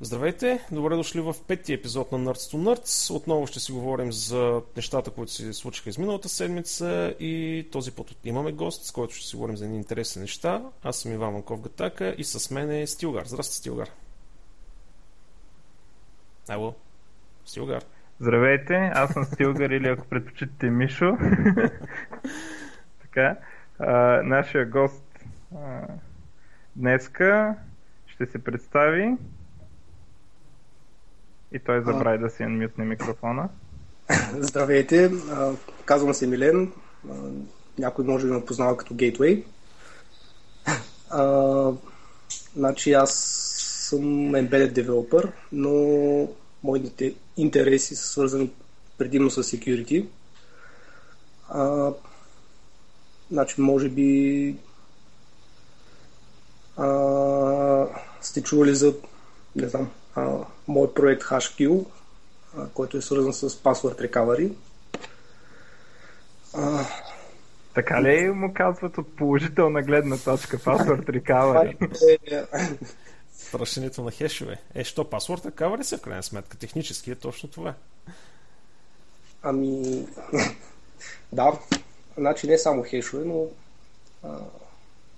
Здравейте, добре дошли в петия епизод на Nerds to Nerds. Отново ще си говорим за нещата, които се случиха изминалата седмица и този път имаме гост, с който ще си говорим за едни интересни неща. Аз съм Иван Манков Гатака и с мен е Стилгар. Здрасти, Стилгар. Ало, Стилгар. Здравейте, аз съм Стилгар или ако предпочитате Мишо. така, а, нашия гост а, днеска ще се представи и той забрави да си анмютне микрофона. Здравейте, казвам се Милен. Някой може да ме познава като Gateway. значи аз съм embedded developer, но моите интереси са свързани предимно с security. А, значи, може би а, сте чували за, не знам, а, мой проект HashKill, а, който е свързан с Password Recovery. А, така ли му казват от положителна гледна точка Password Recovery? Пръщането на хешове. Е, що Password Recovery се в крайна сметка? Технически е точно това. Ами, да, значи не само хешове, но а,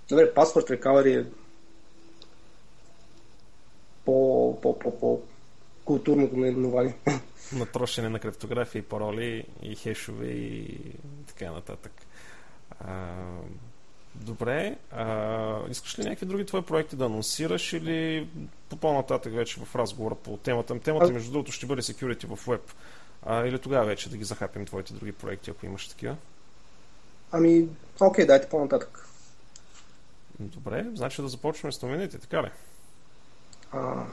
добре, Password Recovery е по, по, по, по културното наименование. Натрошене на криптография и пароли и хешове и така нататък. А, добре. А, искаш ли някакви други твои проекти да анонсираш или по по-нататък вече в разговора по темата? Темата, между другото, ще бъде security в web. А, или тогава вече да ги захапим твоите други проекти, ако имаш такива? Ами, окей, дайте по-нататък. Добре, значи да започваме с новините, така ли? А,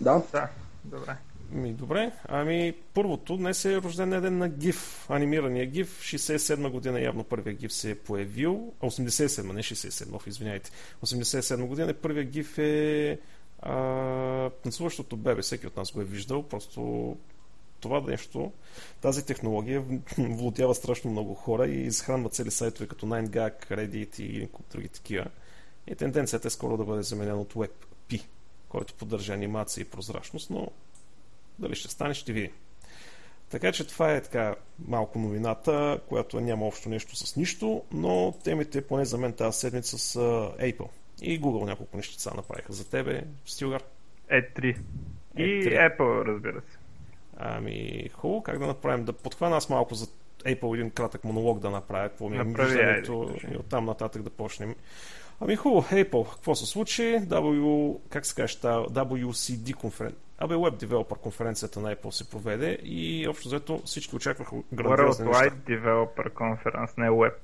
да. Да, добре. Ми, добре. Ами, първото, днес е рожден ден на GIF, анимирания GIF. 67 година явно първият GIF се е появил. А, 87, не 67, извиняйте. 87 година първият GIF е а, танцуващото бебе. Всеки от нас го е виждал. Просто това нещо, тази технология владява страшно много хора и изхранва цели сайтове като 9gag, Reddit и други такива. И тенденцията е скоро да бъде заменен от WebP който поддържа анимация и прозрачност, но дали ще стане, ще видим. Така че това е така малко новината, която няма общо нещо с нищо, но темите поне за мен тази седмица с Apple. И Google няколко нещица направиха за тебе, Стилгар. E3. И E3. Apple, разбира се. Ами, хубаво, как да направим? Да подхвана аз малко за Apple един кратък монолог да направя, какво ми е виждането и оттам нататък да почнем. Ами хубаво, Apple, какво се случи? W, как се каже, WCD конференция. Абе, Web Developer конференцията на Apple се проведе и общо взето всички очакваха грандиозни неща. Worldwide Developer Conference, не Web.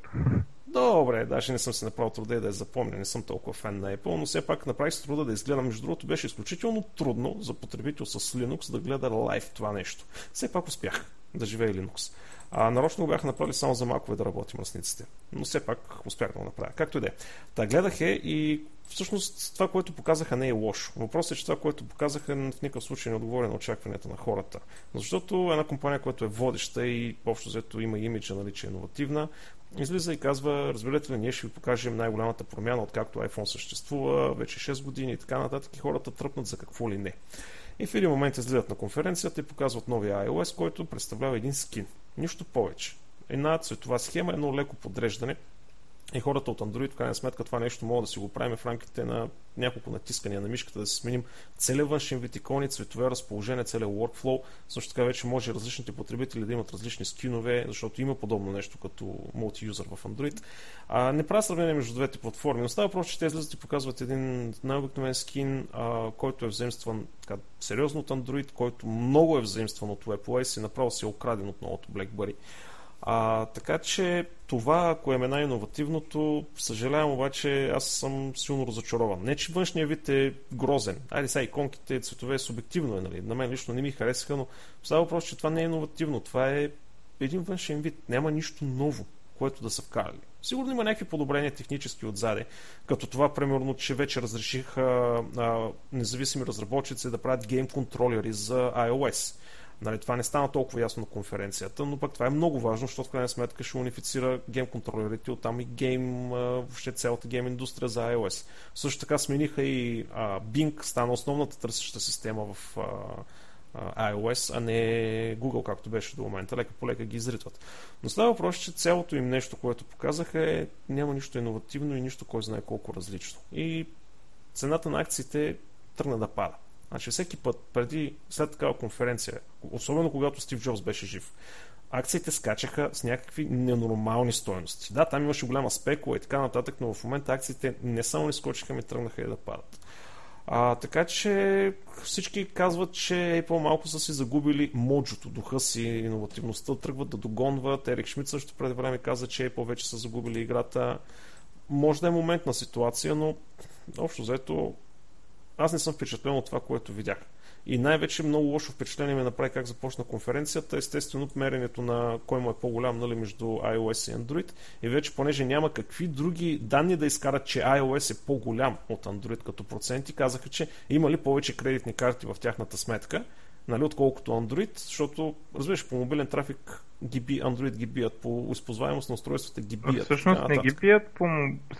Добре, даже не съм се направил труда да я запомня, не съм толкова фен на Apple, но все пак направих се труда да изгледам. Между другото, беше изключително трудно за потребител с Linux да гледа лайв това нещо. Все пак успях да живее Linux. А, нарочно го бяха направили само за макове да работи мръсниците. Но все пак успях да го направя. Както и да е. Та гледах е и всъщност това, което показаха не е лошо. Въпросът е, че това, което показаха в никакъв случай не отговори на очакванията на хората. Защото една компания, която е водеща и общо взето има имиджа, нали, че е иновативна, излиза и казва, разберете ли, ние ще ви покажем най-голямата промяна, откакто iPhone съществува, вече 6 години и така нататък и хората тръпнат за какво ли не. И в един момент излизат на конференцията и показват новия iOS, който представлява един скин. Нищо повече. Една цветова схема, едно леко подреждане, и хората от Android, в крайна сметка, това нещо мога да си го правим в рамките на няколко натискания на мишката, да си сменим целият външен вид икони, цветове разположение, целият workflow. Също така вече може различните потребители да имат различни скинове, защото има подобно нещо като мултиюзър в Android. А, не правя сравнение между двете платформи, но става просто, че те излизат и показват един най-обикновен скин, а, който е взаимстван така, сериозно от Android, който много е взаимстван от WebOS и направо си е украден от новото BlackBerry. А, така че това, ако е най-инновативното, съжалявам обаче, аз съм силно разочарован. Не, че външния вид е грозен. Айде сега иконките, цветове субективно е, нали? На мен лично не ми харесаха, но става въпрос, че това не е иновативно. Това е един външен вид. Няма нищо ново, което да са вкарали. Сигурно има някакви подобрения технически отзаде, като това, примерно, че вече разрешиха независими разработчици да правят гейм контролери за iOS Нали, това не стана толкова ясно на конференцията, но пък това е много важно, защото в крайна сметка ще унифицира гейм контролерите, оттам и гейм, въобще цялата гейм индустрия за iOS. Също така смениха и а, Bing, стана основната търсеща система в а, iOS, а не Google, както беше до момента. Лека по лека ги изритват. Но става въпрос, че цялото им нещо, което показаха е няма нищо иновативно и нищо кой знае колко различно. И цената на акциите тръгна да пада. Значи всеки път, преди, след такава конференция, особено когато Стив Джобс беше жив, акциите скачаха с някакви ненормални стоености. Да, там имаше голяма спекула и така нататък, но в момента акциите не само не скочиха, ми тръгнаха и да падат. А, така че всички казват, че Apple малко са си загубили моджото, духа си, иновативността, тръгват да догонват. Ерик Шмидт също преди време каза, че Apple вече са загубили играта. Може да е моментна ситуация, но общо взето аз не съм впечатлен от това, което видях. И най-вече много лошо впечатление ми направи как започна конференцията. Естествено, меренето на кой му е по-голям нали, между iOS и Android. И вече, понеже няма какви други данни да изкарат, че iOS е по-голям от Android като проценти, казаха, че има ли повече кредитни карти в тяхната сметка, нали, отколкото Android, защото, разбираш, по мобилен трафик ги би, Android ги бият, по използваемост на устройствата ги бият. Всъщност не ги бият, по,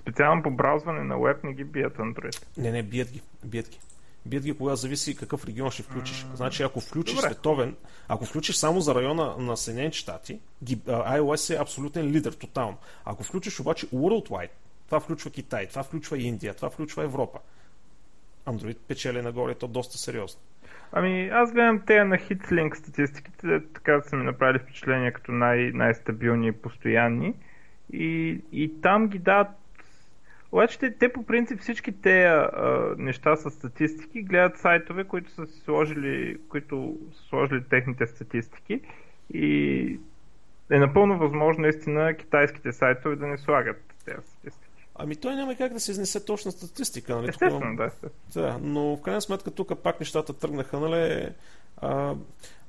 специално по браузване на веб не ги бият Android. Не, не, бият ги. Бият ги. Бият ги кога зависи какъв регион ще включиш. Mm. Значи ако включиш Добре. световен, ако включиш само за района на Съединените щати, iOS е абсолютен лидер тотално. Ако включиш обаче worldwide, това включва Китай, това включва Индия, това включва Европа. Android печели нагоре то доста сериозно. Ами, аз гледам те на HitLink статистиките, така са ми направили впечатление като най- най-стабилни и постоянни. И, и там ги дадат обаче те, те по принцип всички те а, неща с статистики гледат сайтове, които са сложили, които са сложили техните статистики и е напълно възможно наистина китайските сайтове да не слагат тези статистики. Ами той няма как да се изнесе точна статистика. Нали? Естествено, да. да. Но в крайна сметка тук пак нещата тръгнаха, нали? А,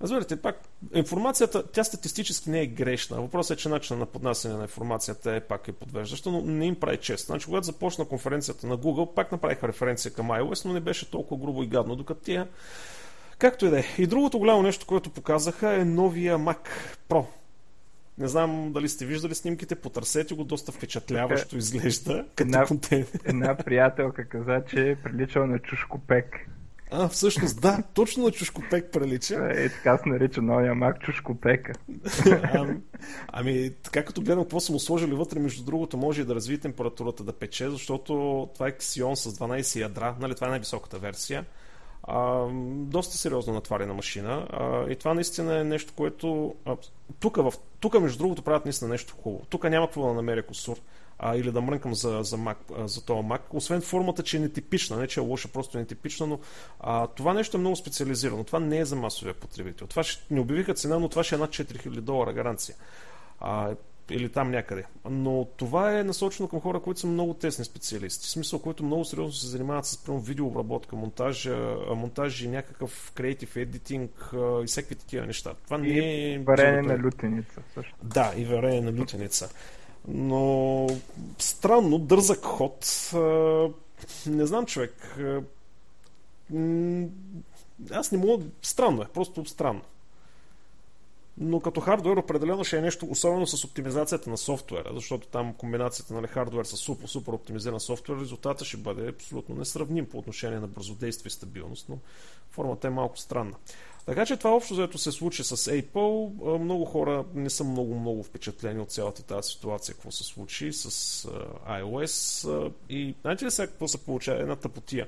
разбирате, пак информацията, тя статистически не е грешна. Въпросът е, че начинът на поднасяне на информацията е пак е подвеждаща, но не им прави чест. Значи, когато започна конференцията на Google, пак направиха референция към iOS, но не беше толкова грубо и гадно, докато тия Както и да е. И другото голямо нещо, което показаха е новия Mac Pro. Не знам дали сте виждали снимките, потърсете го, доста впечатляващо okay. изглежда като една. Една приятелка каза, че е приличал на чушкопек. А, всъщност, да, точно на чушкопек прилича. Е, така се нарича новия мак чушкопека. ами, ами, така като гледам какво са му сложили вътре, между другото, може и да развие температурата да пече, защото това е Xeon с 12 ядра, нали, това е най-високата версия. А, доста сериозно натварена машина. А, и това наистина е нещо, което... тук, между другото, правят наистина нещо хубаво. Тук няма какво да намеря косур а, или да мрънкам за, за, Mac, за този Mac. Освен формата, че е нетипична, не че е лоша, просто е нетипична, но а, това нещо е много специализирано. Това не е за масовия потребител. Това ще, не обявиха цена, но това ще е над 4000 долара гаранция. А, или там някъде. Но това е насочено към хора, които са много тесни специалисти. В смисъл, които много сериозно се занимават с прямо видеообработка, монтажа, монтажи, някакъв креатив едитинг и всеки такива неща. Това и не е... Варене на лютеница също. Да, и варене на лютеница. Но странно, дързък ход. Не знам, човек. Аз не мога. Странно е, просто странно. Но като хардвер определено ще е нещо, особено с оптимизацията на софтуера, защото там комбинацията на нали, хардвер с супер, супер оптимизиран софтуер, резултата ще бъде абсолютно несравним по отношение на бързодействие и стабилност, но формата е малко странна. Така че това общо заето се случи с Apple. Много хора не са много-много впечатлени от цялата тази ситуация, какво се случи с iOS. И знаете ли сега какво се получава? Една тъпотия.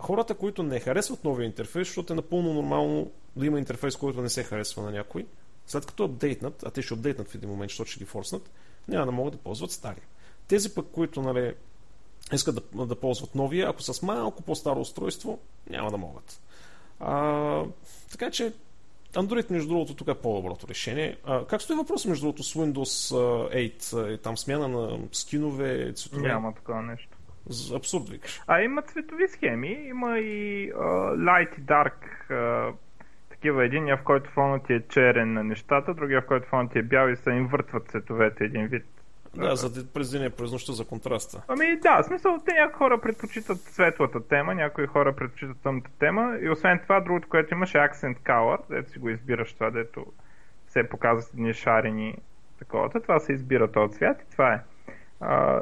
Хората, които не харесват новия интерфейс, защото е напълно нормално да има интерфейс, който не се харесва на някой, след като апдейтнат, а те ще апдейтнат в един момент, защото ще ги форснат, няма да могат да ползват стари. Тези пък, които нали, искат да, да ползват новия, ако са с малко по-старо устройство, няма да могат. А, така че Android, между другото, тук е по-доброто решение. А, как стои въпрос, между другото, с Windows 8? Е, там смяна на скинове, цветове? Няма такова нещо. Абсурд викаш. А има цветови схеми, има и uh, light и dark uh, такива. Единия, в който фонът ти е черен на нещата, другия, в който фонът ти е бял и се им въртват цветовете един вид. Да, за през деня, през нощта за контраста. Ами да, в смисъл, те някои хора предпочитат светлата тема, някои хора предпочитат тъмната тема и освен това, другото, което имаше Accent Color, дето си го избираш това, дето се показват едни шарени такова. Това се избира този цвят и това е.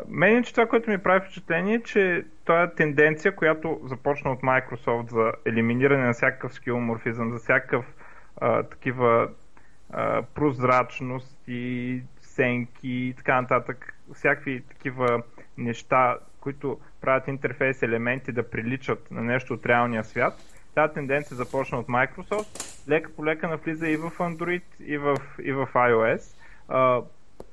Мен че това, което ми прави впечатление, е, че това е тенденция, която започна от Microsoft за елиминиране на всякакъв скиломорфизъм, за всякакъв uh, такива uh, прозрачност и сенки и така нататък. Всякакви такива неща, които правят интерфейс елементи да приличат на нещо от реалния свят. Тази тенденция започна от Microsoft, лека по лека навлиза и в Android, и в, и в iOS. Uh,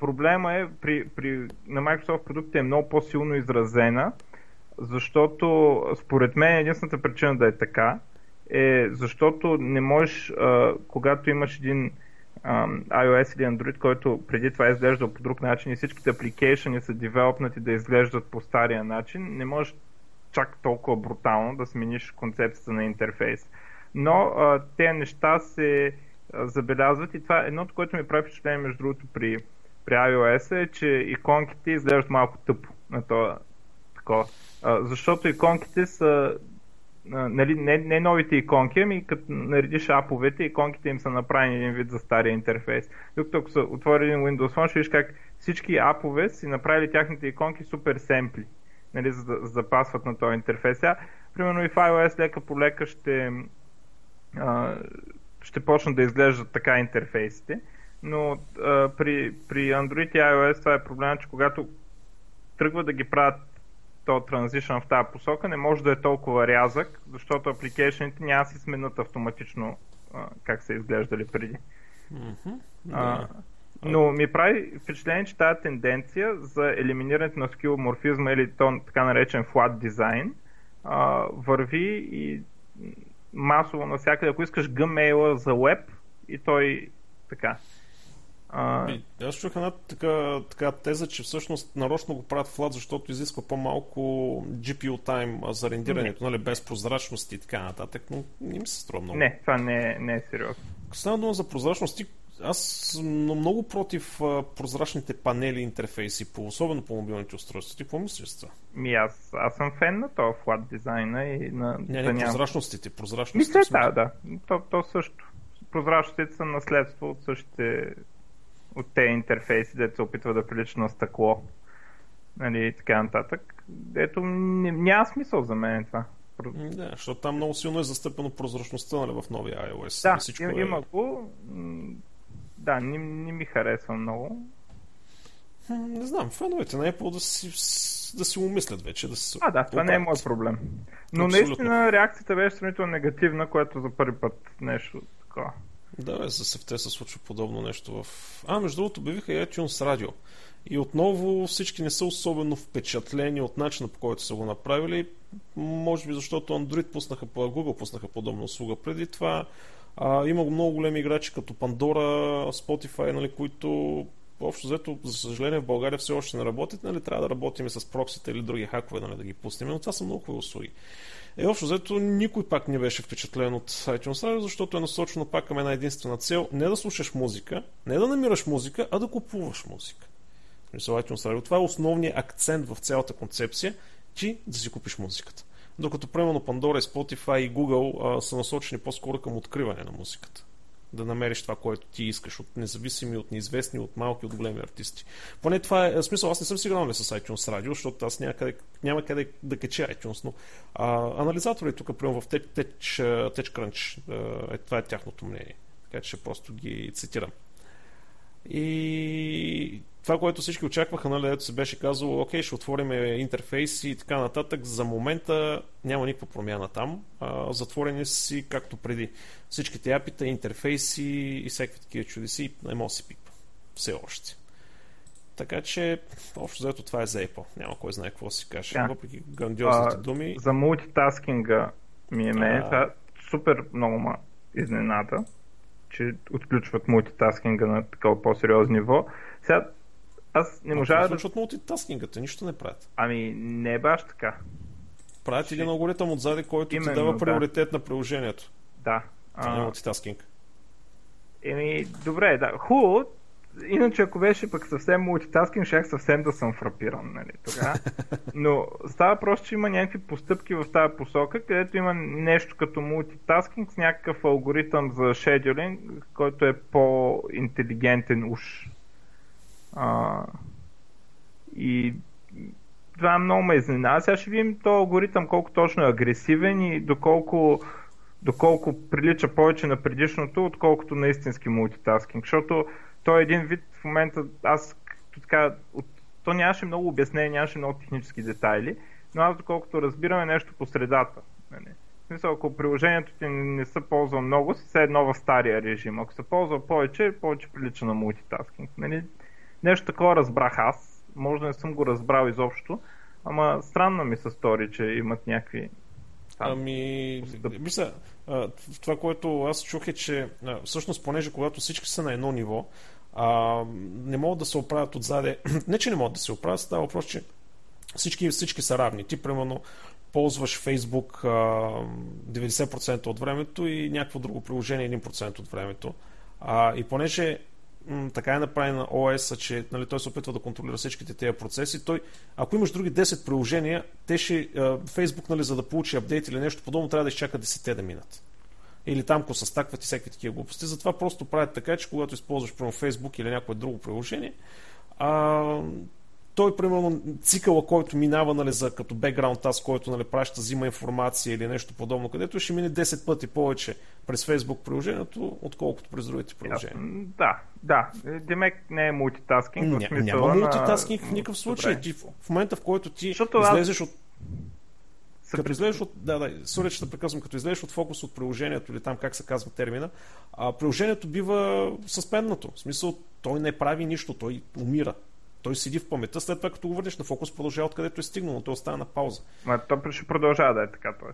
проблема е, при, при, на Microsoft продуктите е много по-силно изразена, защото според мен единствената причина да е така е защото не можеш, а, когато имаш един а, iOS или Android, който преди това е изглеждал по друг начин и всичките апликейшени са девелопнати да изглеждат по стария начин, не можеш чак толкова брутално да смениш концепцията на интерфейс. Но а, тези неща се забелязват и това е едното, което ми прави впечатление между другото при при iOS е, че иконките изглеждат малко тъпо на това такова. А, защото иконките са а, нали, не, не новите иконки, ами като наредиш аповете, иконките им са направени един вид за стария интерфейс. Докато ако са отвори един Windows Phone, ще видиш как всички апове си направили тяхните иконки супер семпли, нали, за, да, за да пасват на този интерфейс. Сега, примерно и в iOS лека по лека ще, а, ще почнат да изглеждат така интерфейсите но а, при, при Android и iOS това е проблема, че когато тръгва да ги правят то транзишън в тази посока, не може да е толкова рязък, защото апликейшените няма си сменят автоматично а, как са изглеждали преди. Mm-hmm, а, но ми прави впечатление, че тази тенденция за елиминирането на скиломорфизма или то така наречен flat дизайн а, върви и масово навсякъде. Ако искаш Gmail за веб и той така а... Аз чух една така, така теза, че всъщност нарочно го правят флат, защото изисква по-малко GPU тайм за рендирането, нали, без прозрачност и така нататък, но не ми се струва много. Не, това не е, не е сериозно. Става дума за прозрачност, аз съм много против а, прозрачните панели интерфейси, по, особено по мобилните устройства. Ти какво мислиш за това? Ми аз, аз съм фен на този флат дизайна и на... Не, не, прозрачностите, прозрачностите. Мисля, да, да. То, то също. Прозрачностите са наследство от същите от тези интерфейси, дето се опитва да прилича на стъкло. Нали, и така нататък. Ето, няма смисъл за мен това. Да, защото там много силно е застъпено прозрачността нали, в новия iOS. Да, Всичко има, е... има го. Да, не, не ми харесва много. Не знам, феновете на Apple да си, да си умислят вече. Да си а, да, това не е мой проблем. Но Абсолютно. наистина реакцията беше сравнително негативна, което за първи път нещо такова. Да, за сефте се случва подобно нещо в... А, между другото, обявиха и iTunes Radio. И отново всички не са особено впечатлени от начина по който са го направили. Може би защото Android пуснаха, Google пуснаха подобна услуга преди това. А, има много големи играчи като Pandora, Spotify, нали, които общо взето, за съжаление, в България все още не работят, нали, трябва да работим с проксите или други хакове, нали, да ги пуснем, но това са много услуги. Е, общо взето, никой пак не беше впечатлен от iTunes защото е насочено пак към една единствена цел. Не да слушаш музика, не да намираш музика, а да купуваш музика. Смисъл iTunes Radio. Това е основният акцент в цялата концепция, ти да си купиш музиката. Докато, примерно, Pandora, Spotify и Google а, са насочени по-скоро към откриване на музиката да намериш това, което ти искаш от независими, от неизвестни, от малки, от големи артисти. Поне това е смисъл. Аз не съм сигурен с iTunes Radio, защото аз няма къде, няма къде да кача iTunes, но а, анализатори тук, примерно в TechCrunch, е, това е тяхното мнение. Така че просто ги цитирам. И това, което всички очакваха, нали, ето се беше казало, окей, ще отворим интерфейси и така нататък. За момента няма никаква промяна там. А, затворени си както преди. Всичките апита, интерфейси и всякакви такива чудеси не може да се пипа. Все още. Така че, общо заето това е за Apple. Няма кой знае какво си каже. Yeah. Въпреки грандиозните а, думи. За мултитаскинга ми е мен. А... Супер много ма изненада, че отключват мултитаскинга на такова по-сериозно ниво. Сега аз не можа да... от мултитаскинга, те нищо не правят. Ами, не е баш така. Правят Ще... един алгоритъм отзади, който Именно, ти дава приоритет да. на приложението. Да. Това а... не е мултитаскинг. Еми, добре, да. Хубаво, иначе ако беше пък съвсем мултитаскинг, ще съвсем да съм фрапиран, нали, тога. Но става просто, че има някакви постъпки в тази посока, където има нещо като мултитаскинг с някакъв алгоритъм за шедюлинг, който е по-интелигентен уж. А, и това много ме изненада. Сега ще видим този алгоритъм колко точно е агресивен и доколко, доколко прилича повече на предишното, отколкото на истински мултитаскинг. Защото той е един вид в момента, аз така, от, то нямаше много обяснение, нямаше много технически детайли, но аз доколкото разбираме нещо по средата. Нали. В смисъл, ако приложението ти не се ползва много, си едно в стария режим. Ако се ползва повече, повече прилича на мултитаскинг. Нали. Нещо такова разбрах аз. Може да не съм го разбрал изобщо, ама странно ми се стори, че имат някакви Ами, мисля, това, което аз чух е, че всъщност, понеже когато всички са на едно ниво, а, не могат да се оправят отзаде. не, че не могат да се оправят, става въпрос, че всички, всички са равни. Ти, примерно, ползваш Facebook а, 90% от времето и някакво друго приложение 1% от времето. А, и понеже така е направен на OS, че нали, той се опитва да контролира всичките тези процеси. Той, ако имаш други 10 приложения, те ще, Facebook, нали, за да получи апдейт или нещо подобно, трябва да изчака 10 да минат. Или там, ако се стакват и всякакви такива глупости. Затова просто правят така, че когато използваш примерно Facebook или някое друго приложение, а, той, примерно, цикъла, който минава нали, за, като background task, който нали, праща, взима информация или нещо подобно, където ще мине 10 пъти повече през Facebook приложението, отколкото през другите приложения. Да, да. Демек не е мултитаскинг. Ня, няма мултитаскинг в никакъв случай. Ти, в момента, в който ти Защото излезеш аз... от като излезеш от... Да, да, сори, че прекъсвам. Като излезеш от фокус от приложението или там как се казва термина, а, приложението бива съспенднато. В смисъл, той не прави нищо, той умира. Той седи в паметта, след това като го върнеш на фокус, продължава откъдето е стигнал, но той остава на пауза. Ма то ще продължава да е така, т.е.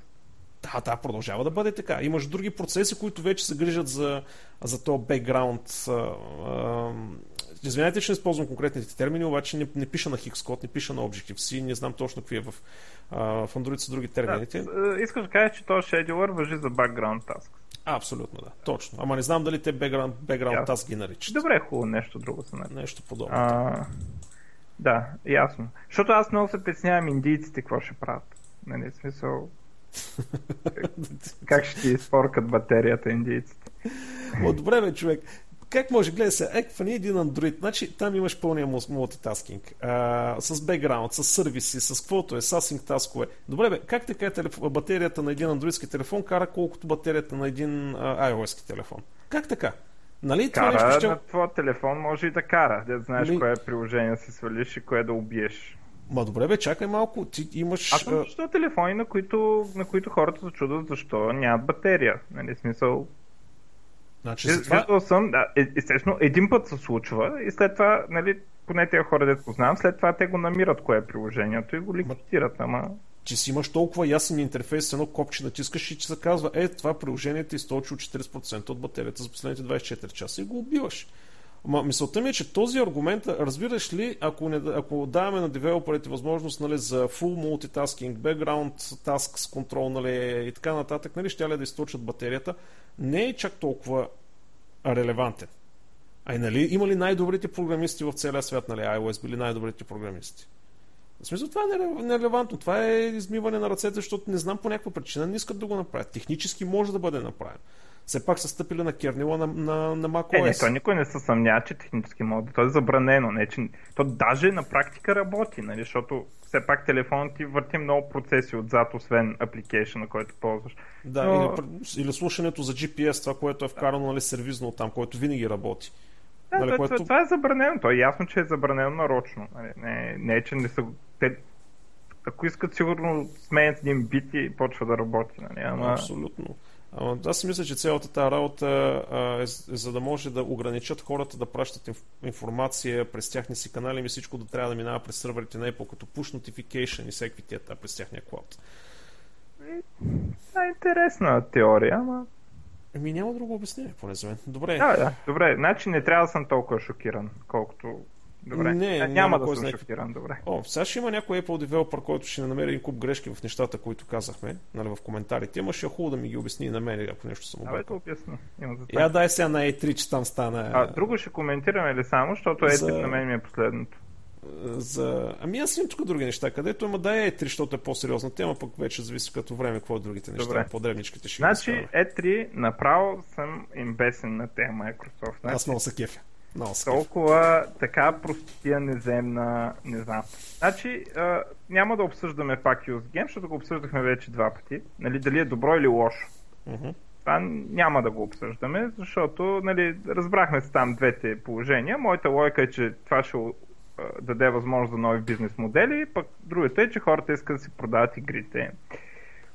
Да, да, продължава да бъде така. Имаш други процеси, които вече се грижат за, за този бекграунд. Извинявайте, че не използвам конкретните термини, обаче не, не пиша на Xcode, не пиша на Objective-C, не знам точно какви е в, а, в Android са други термините. Да, искаш да кажеш, че този scheduler въжи за background task. Абсолютно, да. Точно. Ама не знам дали те background, background task ги наричат. Добре, хубаво, нещо друго наричат. Нещо подобно. А, да, ясно. Защото аз много се притеснявам индийците какво ще правят. Нали, смисъл... как ще ти изпоркат батерията индийците? О, добре, бе, човек как може? Гледай се, ек, фани един Android, значи там имаш пълния мултитаскинг, а, с бекграунд, с сервиси, с каквото е, с async таскове. Добре, бе, как така телеф... батерията на един андроидски телефон кара колкото батерията на един а, iOS телефон? Как така? Нали, кара това нещо, ще... на твоя телефон може и да кара, да знаеш нали... кое приложение си свалиш и кое да убиеш. Ма добре бе, чакай малко, ти имаш... Аз съм а... телефони, на които, на които хората се чудят защо нямат батерия. Нали, смисъл, Значи, за това... съм, да, е, естествено, един път се случва и след това, нали, поне тези хора, дето познавам, след това те го намират кое е приложението и го ликвидират, ама... Че си имаш толкова ясен интерфейс с едно копче натискаш и че се казва, е, това приложение ти е източило 40% от батерията за последните 24 часа и го убиваш. Ма, мисълта ми е, че този аргумент, разбираш ли, ако, не, ако даваме на девелоперите възможност нали, за full multitasking, background tasks control нали, и така нататък, нали, ще ли да източат батерията, не е чак толкова релевантен. Ай, нали, има ли най-добрите програмисти в целия свят, нали, iOS били най-добрите програмисти? В смисъл, това е нерелевантно. Това е измиване на ръцете, защото не знам по някаква причина не искат да го направят. Технически може да бъде направено все пак са стъпили на кернила на, на, на macOS. Е, не, то никой не се съмнява, че технически може. То е забранено. Не, че... То даже на практика работи, нали, защото все пак телефонът ти върти много процеси отзад, освен апликейшена, който ползваш. Да, Но... или, или слушането за GPS, това, което е вкарано нали, сервизно там, което винаги работи. Да, нали, което... това е забранено. То е ясно, че е забранено нарочно. Нали, не, не е, че не са... Те, ако искат, сигурно сменят един бит и почва да работи. Нали, ама... Абсолютно. Ама аз си мисля, че цялата тази работа а, е, е за да може да ограничат хората да пращат инф, информация през тяхни си канали и всичко да трябва да минава през сървърите на Apple, като push notification и всеки тия през тяхния клауд. Това е интересна теория, ама... Еми няма друго обяснение, поне за мен. Добре. Да, да, добре. Значи не трябва да съм толкова шокиран, колкото Добре. Не, Е, няма няма да съм шокиран, добре. О, сега ще има някой Apple девелопър, който ще намери един куп грешки в нещата, които казахме, нали, в коментарите. Ама ще е хубаво да ми ги обясни и на мен, ако нещо съм Абе, объркал. за това. Я дай сега на E3, че там стана... А, друго ще коментираме ли само, защото е За- на мен ми е последното. за... Ами аз имам тук други неща, където има да е 3, защото е по-сериозна тема, пък вече зависи като време, какво е другите неща. Добре. По-древничките ще Значи, разкараме. E3 направо съм им бесен на тема Microsoft. Значи, Аз много се кефя. Много толкова така простия, неземна, не знам. Значи, а, няма да обсъждаме пак Use Game, защото го обсъждахме вече два пъти. Нали, дали е добро или лошо. Мгм. Това няма да го обсъждаме, защото нали, разбрахме се там двете положения. Моята логика е, че това ще даде възможност за нови бизнес модели, пък другата е, че хората искат да си продават игрите.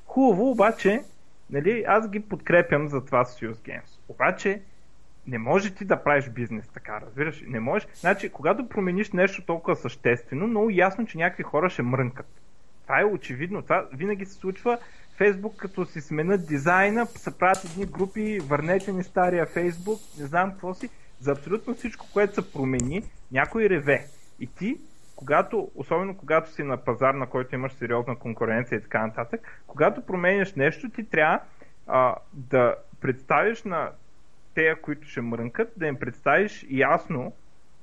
Хубаво, обаче, нали, аз ги подкрепям за това с Use Games. Обаче, не може ти да правиш бизнес така, разбираш? Не можеш. Значи, когато промениш нещо толкова съществено, много ясно, че някакви хора ще мрънкат. Това е очевидно. Това винаги се случва. Фейсбук, като си сменят дизайна, се правят едни групи, върнете ни стария Фейсбук, не знам какво си. За абсолютно всичко, което се промени, някой реве. И ти, когато, особено когато си на пазар, на който имаш сериозна конкуренция и така нататък, когато променяш нещо, ти трябва а, да представиш на тея, които ще мрънкат, да им представиш ясно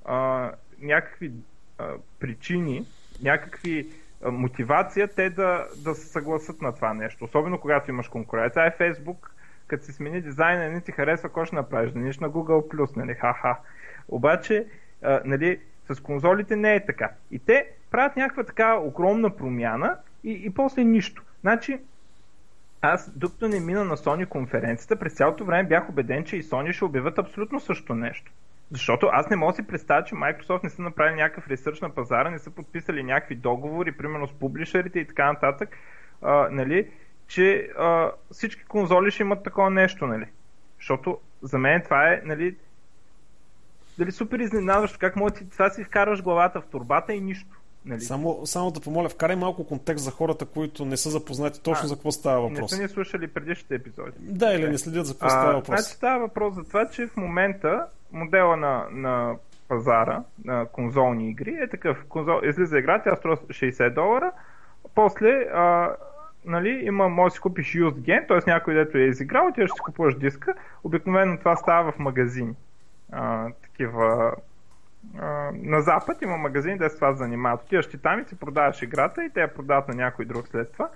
а, някакви а, причини, някакви а, мотивация те да, да се съгласат на това нещо. Особено когато имаш конкуренция. Ай, Фейсбук, като си смени дизайна, не ти харесва, какво ще направиш? Да на Google+, нали? Ха-ха. Обаче, а, нали, с конзолите не е така. И те правят някаква така огромна промяна и, и после нищо. Значи, аз, докато не мина на Sony конференцията, през цялото време бях убеден, че и Sony ще обявят абсолютно също нещо. Защото аз не мога да си представя, че Microsoft не са направили някакъв ресърч на пазара, не са подписали някакви договори, примерно с публишерите и така нататък, а, нали, че а, всички конзоли ще имат такова нещо, нали. Защото за мен това е, нали, дали супер изненадващо, как може ти това си вкарваш главата в турбата и нищо. Нали? Само, само да помоля, вкарай малко контекст за хората, които не са запознати точно А, за какво става Не въпрос. са ни слушали предишните епизоди. Да, или не следят за какво става А, въпрос. значи става въпрос за това, че в момента модела на, на пазара на конзолни игри е такъв. Конзол, излиза игра, тя струва 60 долара, после а, нали, има, може да си купиш used game, т.е. някой дето е изиграл, отиваш да си купуваш диска. Обикновено това става в магазини. А, такива на запад има магазини, де с това занимават. Отиваш ти там и си продаваш играта и те я продават на някой друг след това.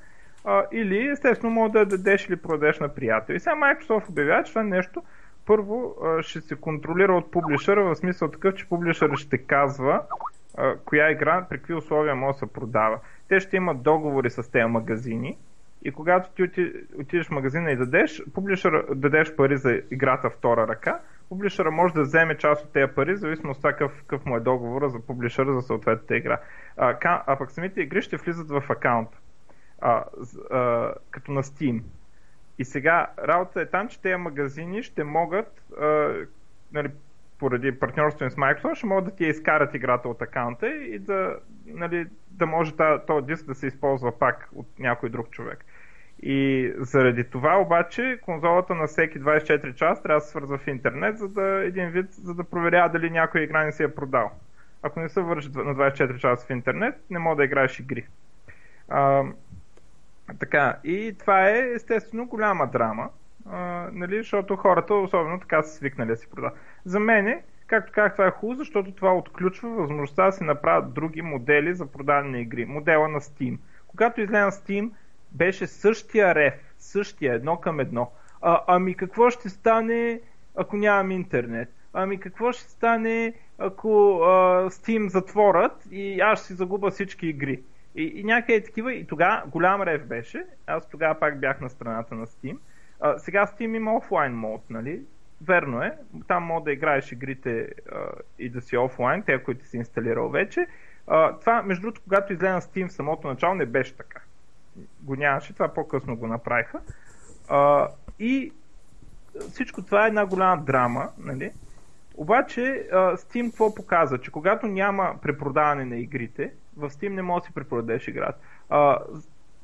Или естествено може да я дадеш или продадеш на приятел. И сега Microsoft обявява, че това нещо първо ще се контролира от публишера, в смисъл такъв, че публишера ще казва коя игра, при какви условия може да се продава. Те ще имат договори с тези магазини и когато ти оти- отидеш в магазина и дадеш, публишера, дадеш пари за играта втора ръка, публишера може да вземе част от тези пари, в зависимост от това какъв, му е договора за публишера за съответната игра. А, ка- а пък самите игри ще влизат в акаунта, а, а, като на Steam. И сега работата е там, че тези магазини ще могат, а, нали, поради партньорство им с Microsoft, ще могат да ти я изкарат играта от акаунта и да, нали, да може този диск да се използва пак от някой друг човек. И заради това обаче конзолата на всеки 24 часа трябва да се свързва в интернет, за да един вид, за да проверява дали някой игра не си е продал. Ако не се върши на 24 часа в интернет, не мога да играеш игри. А, така, и това е естествено голяма драма, а, нали, защото хората особено така са свикнали да си продават. За мен, както казах, това е хубаво, защото това отключва възможността да се направят други модели за продаване на игри. Модела на Steam. Когато излезе на Steam, беше същия рев, същия, едно към едно. А, ами какво ще стане, ако нямам интернет? Ами какво ще стане, ако а, Steam затворят и аз ще си загубя всички игри? И, и някъде такива, и тогава голям рев беше. Аз тогава пак бях на страната на Steam. А, сега Steam има офлайн мод, нали? Верно е. Там мога да играеш игрите а, и да си офлайн, те, които си инсталирал вече. А, това, между другото, когато излезе на Steam в самото начало, не беше така. Го нямаше, това по-късно го направиха. А, и всичко това е една голяма драма, нали? Обаче Steam какво показва? Че когато няма препродаване на игрите, в Steam не може да си препродадеш играта.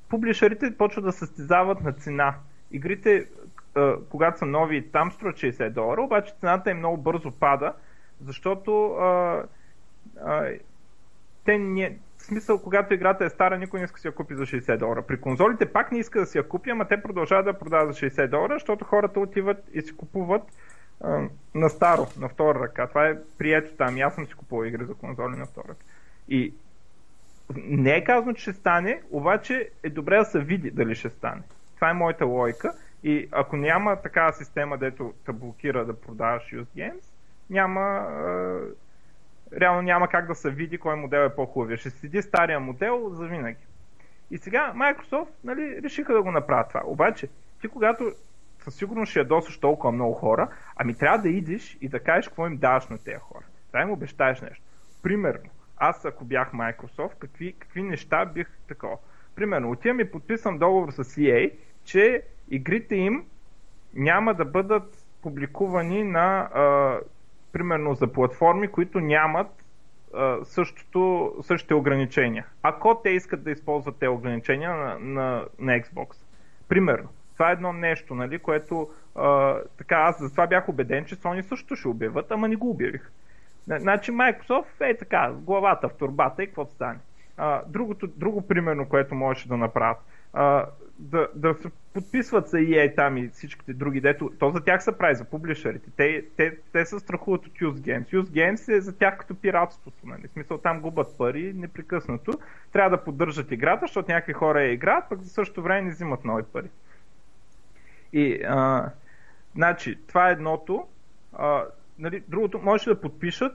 Публишерите почват да състезават на цена. Игрите, когато са нови, там струват 60 долара, обаче цената им много бързо пада, защото а, а, те не, в смисъл, когато играта е стара, никой не иска да си я купи за 60 долара. При конзолите пак не иска да си я купи, ама те продължават да продават за 60 долара, защото хората отиват и си купуват а, на старо, на втора ръка. Това е прието там. Аз съм си купувал игри за конзоли на втора ръка. И не е казано, че ще стане, обаче е добре да се види дали ще стане. Това е моята логика. И ако няма такава система, дето те блокира да продаваш used games, няма, реално няма как да се види кой модел е по-хубавия. Ще седи стария модел за винаги. И сега Microsoft нали, решиха да го направят това. Обаче, ти когато със сигурност ще ядосаш толкова много хора, ами трябва да идиш и да кажеш какво им даваш на тези хора. Трябва им обещаеш нещо. Примерно, аз ако бях Microsoft, какви, какви неща бих такова. Примерно, отивам и подписвам договор с EA, че игрите им няма да бъдат публикувани на, а, примерно, за платформи, които нямат същото, същите ограничения. Ако те искат да използват тези ограничения на, на, на Xbox. Примерно. Това е едно нещо, нали, което а, така, аз за това бях убеден, че Sony също ще обявят, ама не го обявих. Значи Microsoft е така, главата в турбата и какво стане. А, другото, друго примерно, което можеше да направят. Да, да се подписват за EA там и всичките други, дето, то за тях се прави, за публишерите. Те, те, те се страхуват от Use Games. Use Games е за тях като пиратството. Нали? В смисъл там губят пари непрекъснато. Трябва да поддържат играта, защото някакви хора я играят, пък за същото време не взимат нови пари. И, а, значи, това е едното. А, нали, другото, може да подпишат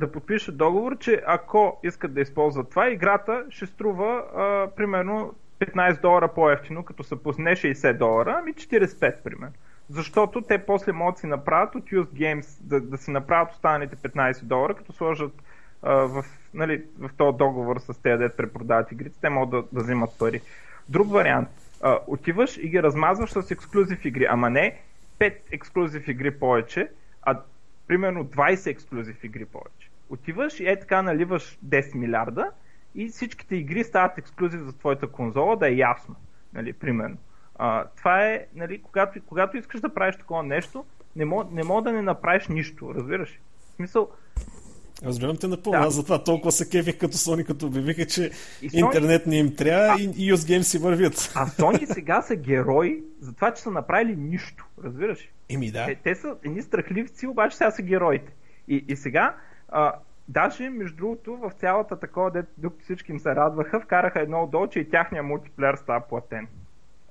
да подпишат договор, че ако искат да използват това, играта ще струва а, примерно 15 долара по-ефтино, като се пусне 60 долара, ами 45 примерно. Защото те после могат си направят от Used Games, да, да си направят останалите 15 долара, като сложат а, в, нали, в този договор с тези, дет препродават игрите, те могат да, да взимат пари. Друг вариант. А, отиваш и ги размазваш с ексклюзив игри, ама не 5 ексклюзив игри повече, а примерно 20 ексклюзив игри повече. Отиваш и е така наливаш 10 милиарда и всичките игри стават ексклюзив за твоята конзола, да е ясно. Нали, примерно. А, това е, нали, когато, когато искаш да правиш такова нещо, не мога, не мога да не направиш нищо, разбираш? В смисъл, Разбирам те напълно. Да. Аз затова толкова се кефих като Sony, като обявиха, че и Sony... интернет не им трябва а... и, и US Games си вървят. А Sony сега са герои за това, че са направили нищо. Разбираш? Еми да. Те, те са едни страхливци, обаче сега са героите. И, и сега а, Даже, между другото, в цялата такова, дето всички им се радваха, вкараха едно отдолу, че и тяхния мултиплеер става платен.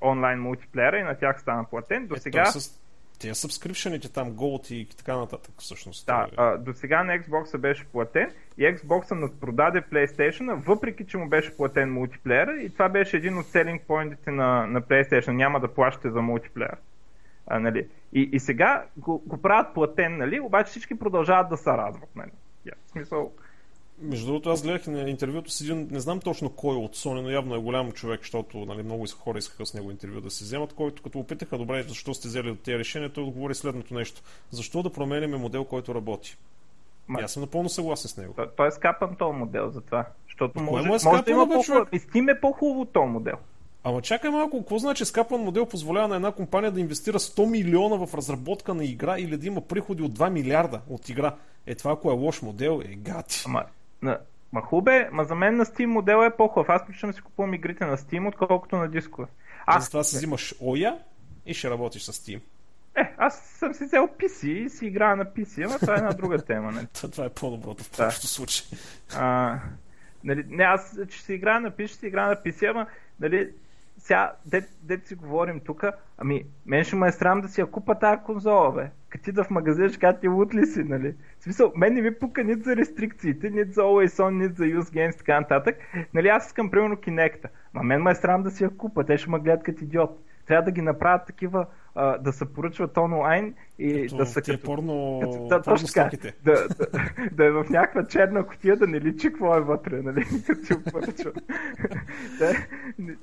Онлайн мултиплеера и на тях стана платен. До сега... Е, с тия там, Gold и така нататък всъщност. Да, е. а, до сега на Xbox беше платен и Xbox надпродаде PlayStation, въпреки че му беше платен мултиплеера и това беше един от селинг поинтите на, на PlayStation. Няма да плащате за мултиплеер. А, нали? и, и сега го, го правят платен, нали? обаче всички продължават да се радват. Нали? Yeah, смисъл... Между другото, аз гледах на интервюто с един, не знам точно кой от Sony, но явно е голям човек, защото нали, много хора искаха с него интервю да се вземат, който като опитаха, добре, защо сте взели от тези решения, той отговори следното нещо. Защо да променяме модел, който работи? Ма... аз съм напълно съгласен с него. Той, той е скапан този модел за това. Защото може, е може да има по-хубаво. Steam е по-хубаво този модел. Ама чакай малко, какво значи скапан модел позволява на една компания да инвестира 100 милиона в разработка на игра или да има приходи от 2 милиарда от игра? Е това, ако е лош модел, е гати. Ама, на, ма хубе, ма за мен на Steam модел е по-хубав. Аз почвам да си купувам игрите на Steam, отколкото на дискове. Аз това си взимаш Оя и ще работиш с Steam. Е, аз съм си взел PC и си играя на PC, ама това е една друга тема. Не? това е по-доброто в повечето да. случаи. А, нали, не, аз че си играя на PC, ще си играя на PC, ама нали, сега, дет, дет си говорим тук, ами, мен ще ме е срам да си я купа тази конзола, бе. Като да в магазин, ще кажа ти лут ли си, нали? В смисъл, мен не ми пука нито за рестрикциите, нито за Always On, нито за Use Games, така нататък. Нали, аз искам примерно Kinect. Ма мен ме е срам да си я купа, те ще ме гледат като идиот. Трябва да ги направят такива а, да се поръчват онлайн и като да са като... порно, като, да, порно така, да, да, да, е в някаква черна котия, да не личи какво е вътре, нали, като си поръчва.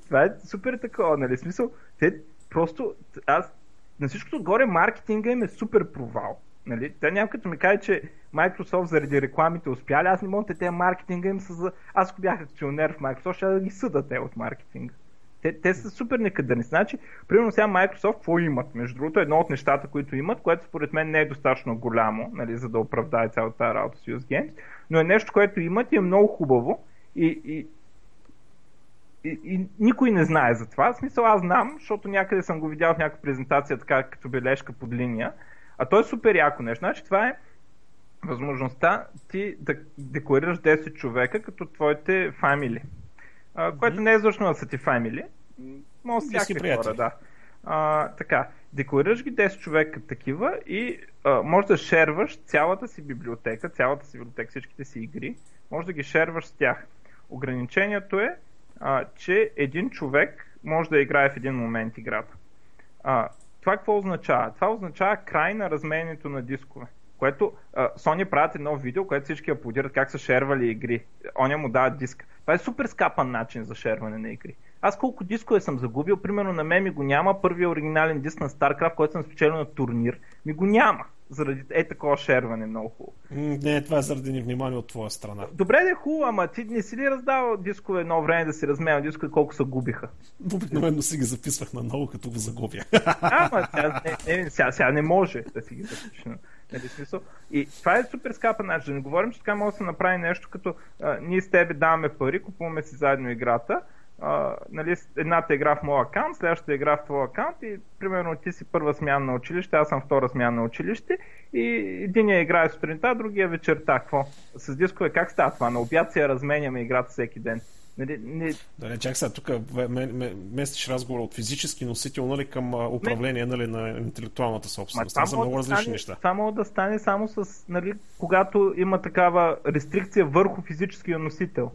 това е супер такова, нали, смисъл, те просто, аз на всичкото отгоре маркетинга им е супер провал. Нали? Те няма като ми каже, че Microsoft заради рекламите успяли, аз не мога те маркетинга им са за... Аз ако бях акционер в Microsoft, ще да ги съда те от маркетинга. Те, те са супер некадърни. Значи, примерно сега Microsoft какво имат? Между другото, едно от нещата, които имат, което според мен не е достатъчно голямо, нали, за да оправдае цялата работа с Use Games, но е нещо, което имат и е много хубаво и, и, и, и никой не знае за това. В смисъл аз знам, защото някъде съм го видял в някаква презентация, така като бележка под линия. А то е супер яко нещо. Значи това е възможността ти да декларираш 10 човека като твоите фамили. Mm-hmm. Което не е излъчно да са ти фамили. Може всякакви хора, да. А, така, декларираш ги 10 човека такива и а, може да шерваш цялата си библиотека, цялата си библиотека, всичките си игри, може да ги шерваш с тях. Ограничението е, а, че един човек може да играе в един момент играта. А, това какво означава? Това означава край на разменението на дискове. Което а, Sony правят едно видео, което всички аплодират как са шервали игри. Оня му дават диск. Това е супер скапан начин за шерване на игри. Аз колко дискове съм загубил, примерно на мен ми го няма първия оригинален диск на StarCraft, който съм спечелил на турнир. Ми го няма. Заради е такова шерване много хубаво. Не, това е заради невнимание от твоя страна. Добре да е хубаво, ама ти не си ли раздавал дискове едно време да си разменял дискове колко се губиха? Обикновено си ги записвах на много, като го загубя. Ама сега не, не, сега, сега не може да си ги запишеш. Нали, смисъл? И това е супер скапа начин. Не говорим, че така може да се направи нещо, като а, ние с тебе даваме пари, купуваме си заедно играта, а, нали, едната игра в моя акаунт, следващата игра в твоя акаунт и примерно ти си първа смяна на училище, аз съм втора смяна на училище и единия играе сутринта, другия вечерта. Какво? С дискове как става това? На обяд си я разменяме играта всеки ден. Нали, не... Да, не, чак сега, тук местиш разговор от физически носител нали, към управление нали, на интелектуалната собственост. Това са много различни стане, неща. Може да стане само с, нали, когато има такава рестрикция върху физическия носител.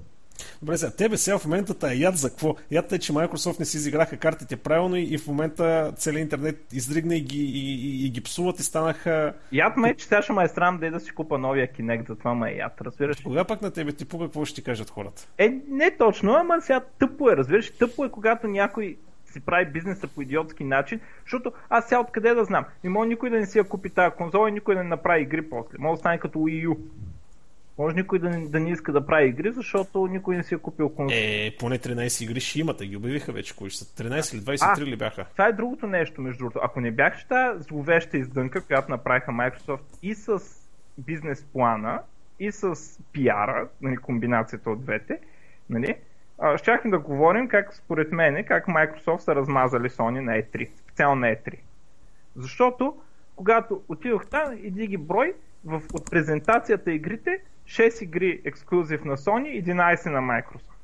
Добре, сега, тебе сега в момента е яд за какво? Яд е, че Microsoft не си изиграха картите правилно и, в момента целият интернет издригна и ги, и, и, и ги псуват и станаха... Яд ме е, че сега ще ме е срам да, е да си купа новия Kinect, затова ме е яд, разбираш? Кога пак на тебе ти пуга, какво ще ти кажат хората? Е, не точно, ама сега тъпо е, разбираш? Тъпо е, когато някой си прави бизнеса по идиотски начин, защото аз сега откъде да знам? Не може никой да не си я купи тази конзола и никой да не направи игри после. Може да стане като Wii U. Може никой да, да не иска да прави игри, защото никой не си е купил конзол. Е, поне 13 игри ще имате, ги обявиха вече кои са. 13 или 23 а, ли бяха? Това е другото нещо, между другото. Ако не бях тази зловеща издънка, която направиха Microsoft и с бизнес плана, и с пиара, нали, комбинацията от двете, нали, щяхме да говорим как според мен, как Microsoft са размазали Sony на E3, специално на E3. Защото, когато отидох там, иди ги брой, в, от презентацията игрите, 6 игри ексклюзив на Sony, 11 на Microsoft.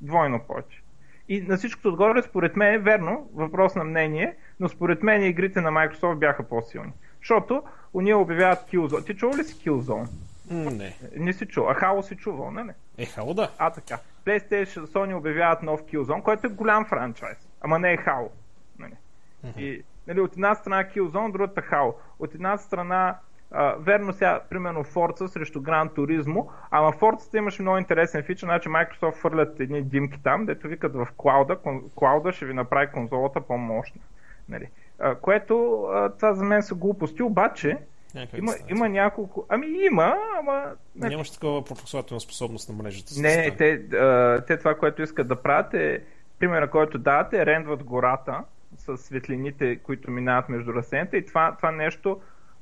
Двойно повече. И на всичкото отгоре, според мен е верно, въпрос на мнение, но според мен игрите на Microsoft бяха по-силни. Защото уния обявяват Killzone. Ти чува ли си Killzone? Не. Не си чул. А Halo си чувал, не? не? Е, Halo да. А, така. PlayStation, Sony обявяват нов Killzone, който е голям франчайз. Ама не е Halo. Нали? Mm-hmm. И, нали, от една страна Killzone, другата Halo. От една страна Верно сега, примерно Forza срещу Gran Turismo, ама Forza имаше много интересен фичър, значи Microsoft фърлят едни димки там, дето викат в клауда, клауда ще ви направи конзолата по-мощна. Нали? Uh, което uh, това за мен са глупости, обаче има, има няколко... Ами има, ама... Не... Нямаш такава пропускателна способност на мрежата. Не, не те, те това, което искат да правят е, примера, който давате, рендват гората с светлините, които минават между растенията и това, това нещо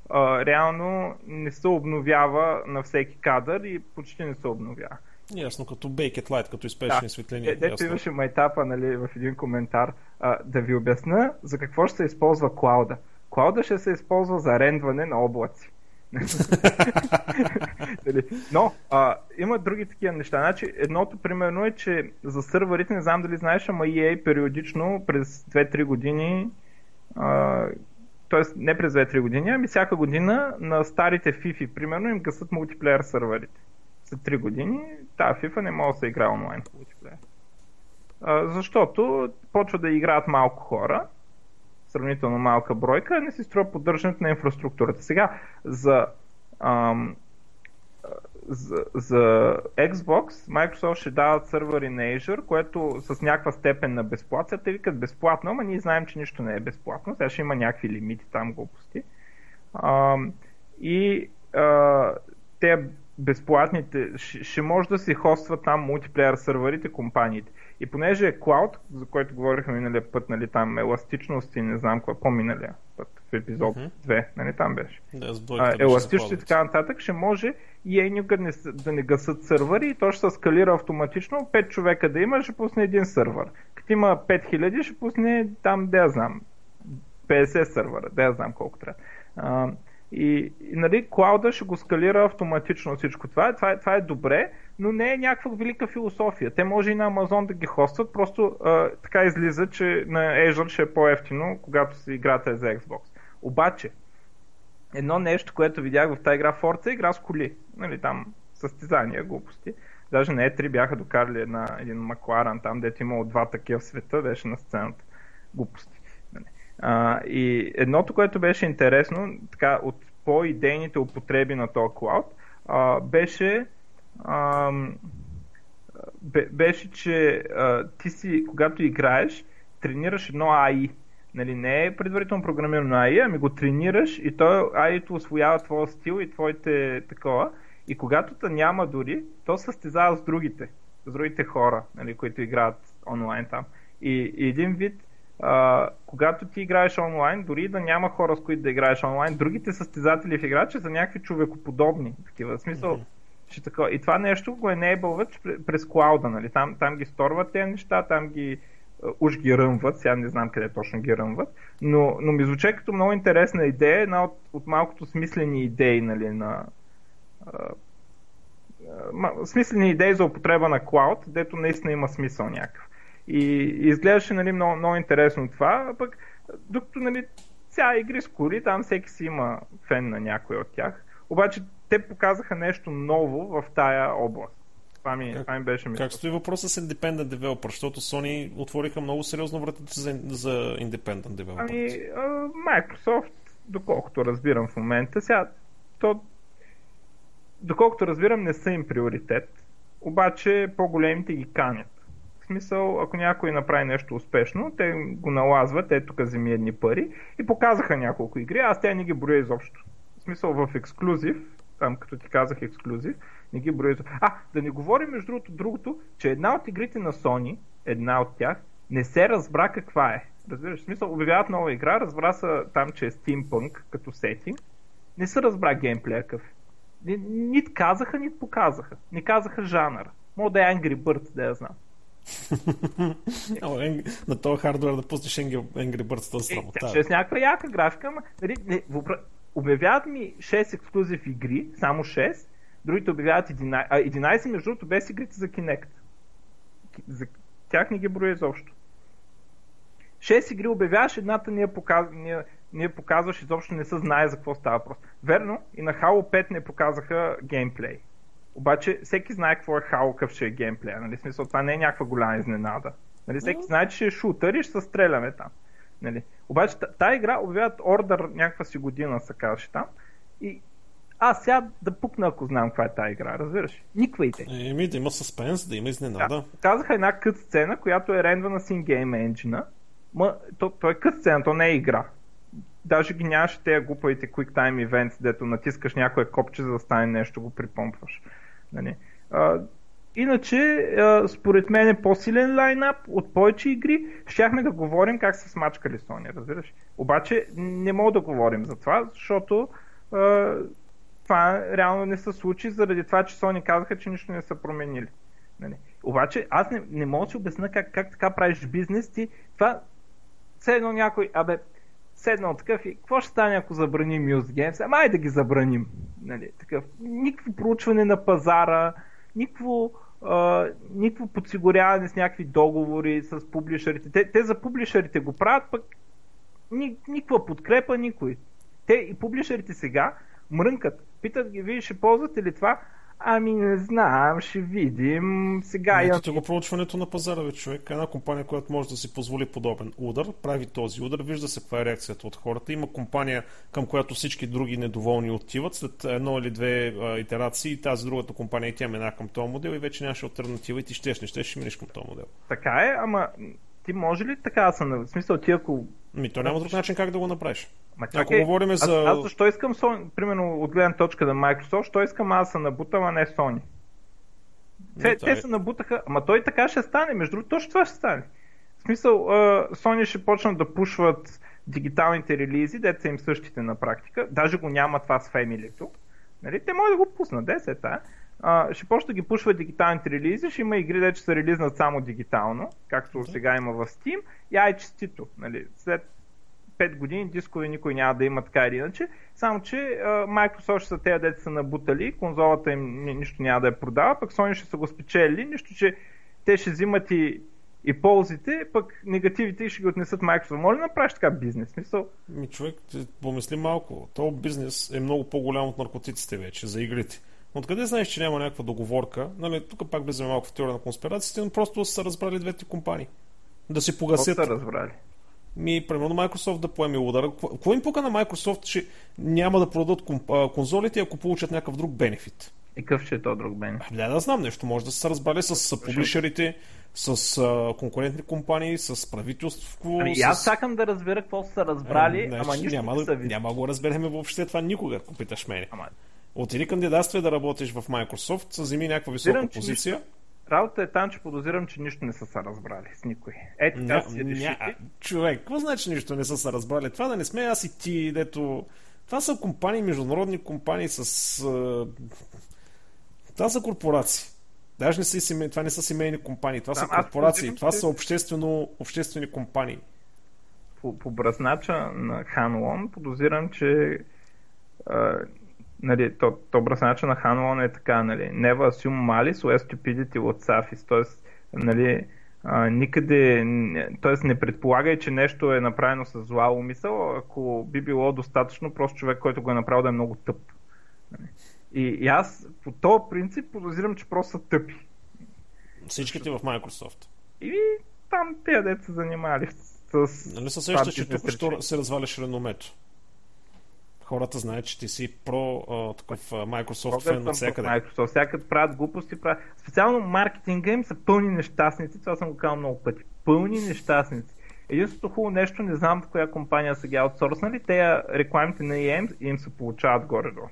а, реално не се обновява на всеки кадър и почти не се обновява. Ясно, като Baked Light, като изпешни да. светлини. Дето имаше майтапа нали, в един коментар а, да ви обясна за какво ще се използва клауда. Клауда ще се използва за рендване на облаци. Нали? Но а, има други такива неща. Значи, едното примерно е, че за сървърите, не знам дали знаеш, ама EA периодично през 2-3 години а, т.е. не през 2-3 години, ами всяка година на старите FIFA, примерно, им гасат мултиплеер сървърите. След 3 години тази FIFA не може да се играе онлайн в мултиплеер. Защото почва да играят малко хора, сравнително малка бройка, не си струва поддържането на инфраструктурата. Сега, за ам, за, за Xbox, Microsoft ще дават сървъри на Azure, което с някаква степен на безплатно. Те викат безплатно, ама ние знаем, че нищо не е безплатно. Сега ще има някакви лимити там, глупости. А, и а, те безплатните, ще, ще може да си хостват там мултиплеер сървърите компаниите. И понеже е Cloud, за който говорихме миналия път, нали, там еластичност и не знам какво, по-миналия път в епизод uh-huh. 2, нали, там беше. Да, а, еластичност и така нататък, ще може и е никъде не, да не гасат сървъри и то ще се скалира автоматично. 5 човека да има, ще пусне един сървър. Като има 5000, ще пусне там, да я знам, 50 сървъра, да я знам колко трябва. А, и, и нали, клауда ще го скалира автоматично всичко това. Това това е добре, но не е някаква велика философия. Те може и на Amazon да ги хостват, просто а, така излиза, че на Azure ще е по-ефтино, когато си играта е за Xbox. Обаче, едно нещо, което видях в тази игра Forza е игра с коли. Нали, там състезания, глупости. Даже на E3 бяха докарали една, един Макларан там, дето имало два такива в света, беше на сцената. Глупости. А, и едното, което беше интересно, така, от по-идейните употреби на този клауд, а, беше а, беше, че а, ти си, когато играеш, тренираш едно AI. Нали, не е предварително програмирано AI, ами го тренираш и той AI-то освоява твоя стил и твоите такова. И когато те няма дори, то състезава с другите, с другите хора, нали, които играят онлайн там. И, и един вид, а, когато ти играеш онлайн, дори да няма хора с които да играеш онлайн, другите състезатели в играча са някакви човекоподобни. Такива. В смисъл, ще така. И това нещо го enableват през клауда, нали? Там, там ги сторват тези неща, там ги уж ги ръмват, сега не знам къде точно ги ръмват, но, но ми звучи като много интересна идея, една от, от малкото смислени идеи нали, на, смислени идеи за употреба на клауд, дето наистина има смисъл някакъв. И, и изглеждаше нали, много, много интересно това, а пък докато нали, ця игри с коли, там всеки си има фен на някой от тях. Обаче те показаха нещо ново в тая област. Това ми, как, това ми беше мисъл. Как стои въпроса с Independent Developer? Защото Sony отвориха много сериозно вратите за, за Independent Developer. Ами, Microsoft, доколкото разбирам в момента, сега, то доколкото разбирам, не са им приоритет, обаче по-големите ги канят. Смисъл, ако някой направи нещо успешно, те го налазват, ето тук вземи едни пари и показаха няколко игри, аз тя не ги броя изобщо. В смисъл, в ексклюзив, там като ти казах ексклюзив, не ги броя изобщо. А, да не говорим между другото другото, че една от игрите на Sony, една от тях, не се разбра каква е. Разбираш, в смисъл, обявяват нова игра, разбра се там, че е Steampunk като сетинг, не се разбра геймплея какъв е. Нито казаха, нито показаха. Не казаха жанър. Мога да е Angry Birds, да я знам. на този хардвер да пуснеш Angry Birds, то само. Е, ще е с някаква яка графика, ама нали, не, въпра... обявяват ми 6 ексклюзив игри, само 6, другите обявяват 11, а 11 между другото без игрите за Kinect. За тях не ги броя изобщо. 6 игри обявяваш, едната ни я, показ... ни, я... ни я показваш, изобщо не се знае за какво става въпрос. Верно, и на Halo 5 не показаха геймплей. Обаче всеки знае какво е Halo, какъв ще е геймплея. Нали? Смисъл, това не е някаква голяма изненада. Нали? Всеки mm-hmm. знае, че ще е шутър и ще се стреляме там. Нали? Обаче тази игра обявяват ордер някаква си година, се казваше там. И аз сега да пукна, ако знам каква е тази игра, разбираш? Никвайте. Еми, да има съспенс, да има изненада. Да. Казаха една кът сцена, която е рендвана с in-game engine Ма, то, то е кът сцена, то не е игра. Даже ги нямаше тези глупавите quick time events, дето натискаш някое копче, за да стане нещо, го припомпваш. Нали? А, иначе, според мен е по-силен лайнап от повече игри. Щяхме да говорим как са смачкали Sony, разбираш. Обаче не мога да говорим за това, защото а, това реално не се случи заради това, че Sony казаха, че нищо не са променили. Нали? Обаче аз не, не мога да си обясня как, как така правиш бизнес ти. Това все едно някой, абе, седнал такъв и какво ще стане ако забраним Muse Games? Ама да ги забраним. Нали, такъв. Никакво проучване на пазара, никакво, а, никакво подсигуряване с някакви договори с публишерите. Те, те за публишерите го правят, пък ни, никаква подкрепа никой. Те и публишерите сега мрънкат. Питат ги, вие ще ползвате ли това? Ами не знам, ще видим. Сега Ето я... го проучването на пазара, бе, човек. Една компания, която може да си позволи подобен удар, прави този удар, вижда се каква е реакцията от хората. Има компания, към която всички други недоволни отиват. След едно или две а, итерации, тази другата компания и тя мина към този модел и вече нямаше альтернатива и ти щеш, не щеш, ще минеш към този модел. Така е, ама ти може ли така да се... В смисъл, ти ако ми, то няма друг начин как да го направиш. Ма, Ако е, говорим за... Аз, аз защо искам Sony, примерно от гледна точка на Microsoft, що искам аз да набутам, а не Sony? Те, те се набутаха, ама той така ще стане, между другото, точно това ще стане. В смисъл, uh, Sony ще почнат да пушват дигиталните релизи, деца им същите на практика, даже го няма това с Family-то. Нали? Те могат да го пуснат, 10 та. Uh, ще почне да ги пушва дигиталните релизи, ще има игри, де ще се релизнат само дигитално, както да. сега има в Steam, и ай честито. Нали? След 5 години дискове никой няма да има така или иначе, само че uh, Microsoft ще са тези деца са набутали, конзолата им нищо няма да я продава, пък Sony ще са го спечели, нищо, че те ще взимат и и ползите, пък негативите ще ги отнесат Microsoft. Моля да направиш така бизнес? Смисъл? Ми, човек, помисли малко. То бизнес е много по-голям от наркотиците вече, за игрите. Откъде знаеш, че няма някаква договорка? Нали, тук пак влизаме малко в теория на конспирациите, но просто са разбрали двете компании. Да си погасят. са разбрали? Ми, примерно Microsoft да поеме удара. Какво им пука на Microsoft, че няма да продадат конзолите, ако получат някакъв друг бенефит? И какъв ще е то друг бенефит? Да, да знам нещо. Може да са разбрали с публишерите, с а, конкурентни компании, с правителство. Ами с... аз чакам да разбера какво са разбрали, ами, ама нищо няма, не да, няма го разберем въобще това никога, ако питаш мене. Ама... Отиди кандидатствай да работиш в Microsoft, вземи някаква висока Зирам, позиция. Нищо... Работа е там, че подозирам, че нищо не са се разбрали с никой. Е, така ня, си ня, Човек, какво значи нищо не са се разбрали? Това да не сме аз и ти, дето... Това са компании, международни компании с... Това са корпорации. Даже не са семей, това не са семейни компании, това да, са корпорации, това че... са обществено, обществени компании. По, по бръснача на Ханлон подозирам, че нали, то, то бръснача на Ханлон е така, нали, never assume malice or stupidity от Safis, т.е. Нали, а, никъде, т.е. не предполагай, че нещо е направено с зла умисъл, ако би било достатъчно просто човек, който го е направил да е много тъп. И, и аз по този принцип подозирам, че просто са тъпи. Всичките в Microsoft. И там те деца занимали с... Нали се сеща, че тук що се разваляш реномето? Хората знаят, че ти си про а, такъв а, Microsoft фен от всякъде. Microsoft. Всякъде правят глупости. Правят... Специално маркетинга им са пълни нещастници. Това съм го казал много пъти. Пълни нещастници. Единственото хубаво нещо, не знам в коя компания са ги аутсорснали, те рекламите на EM им се получават горе-долу.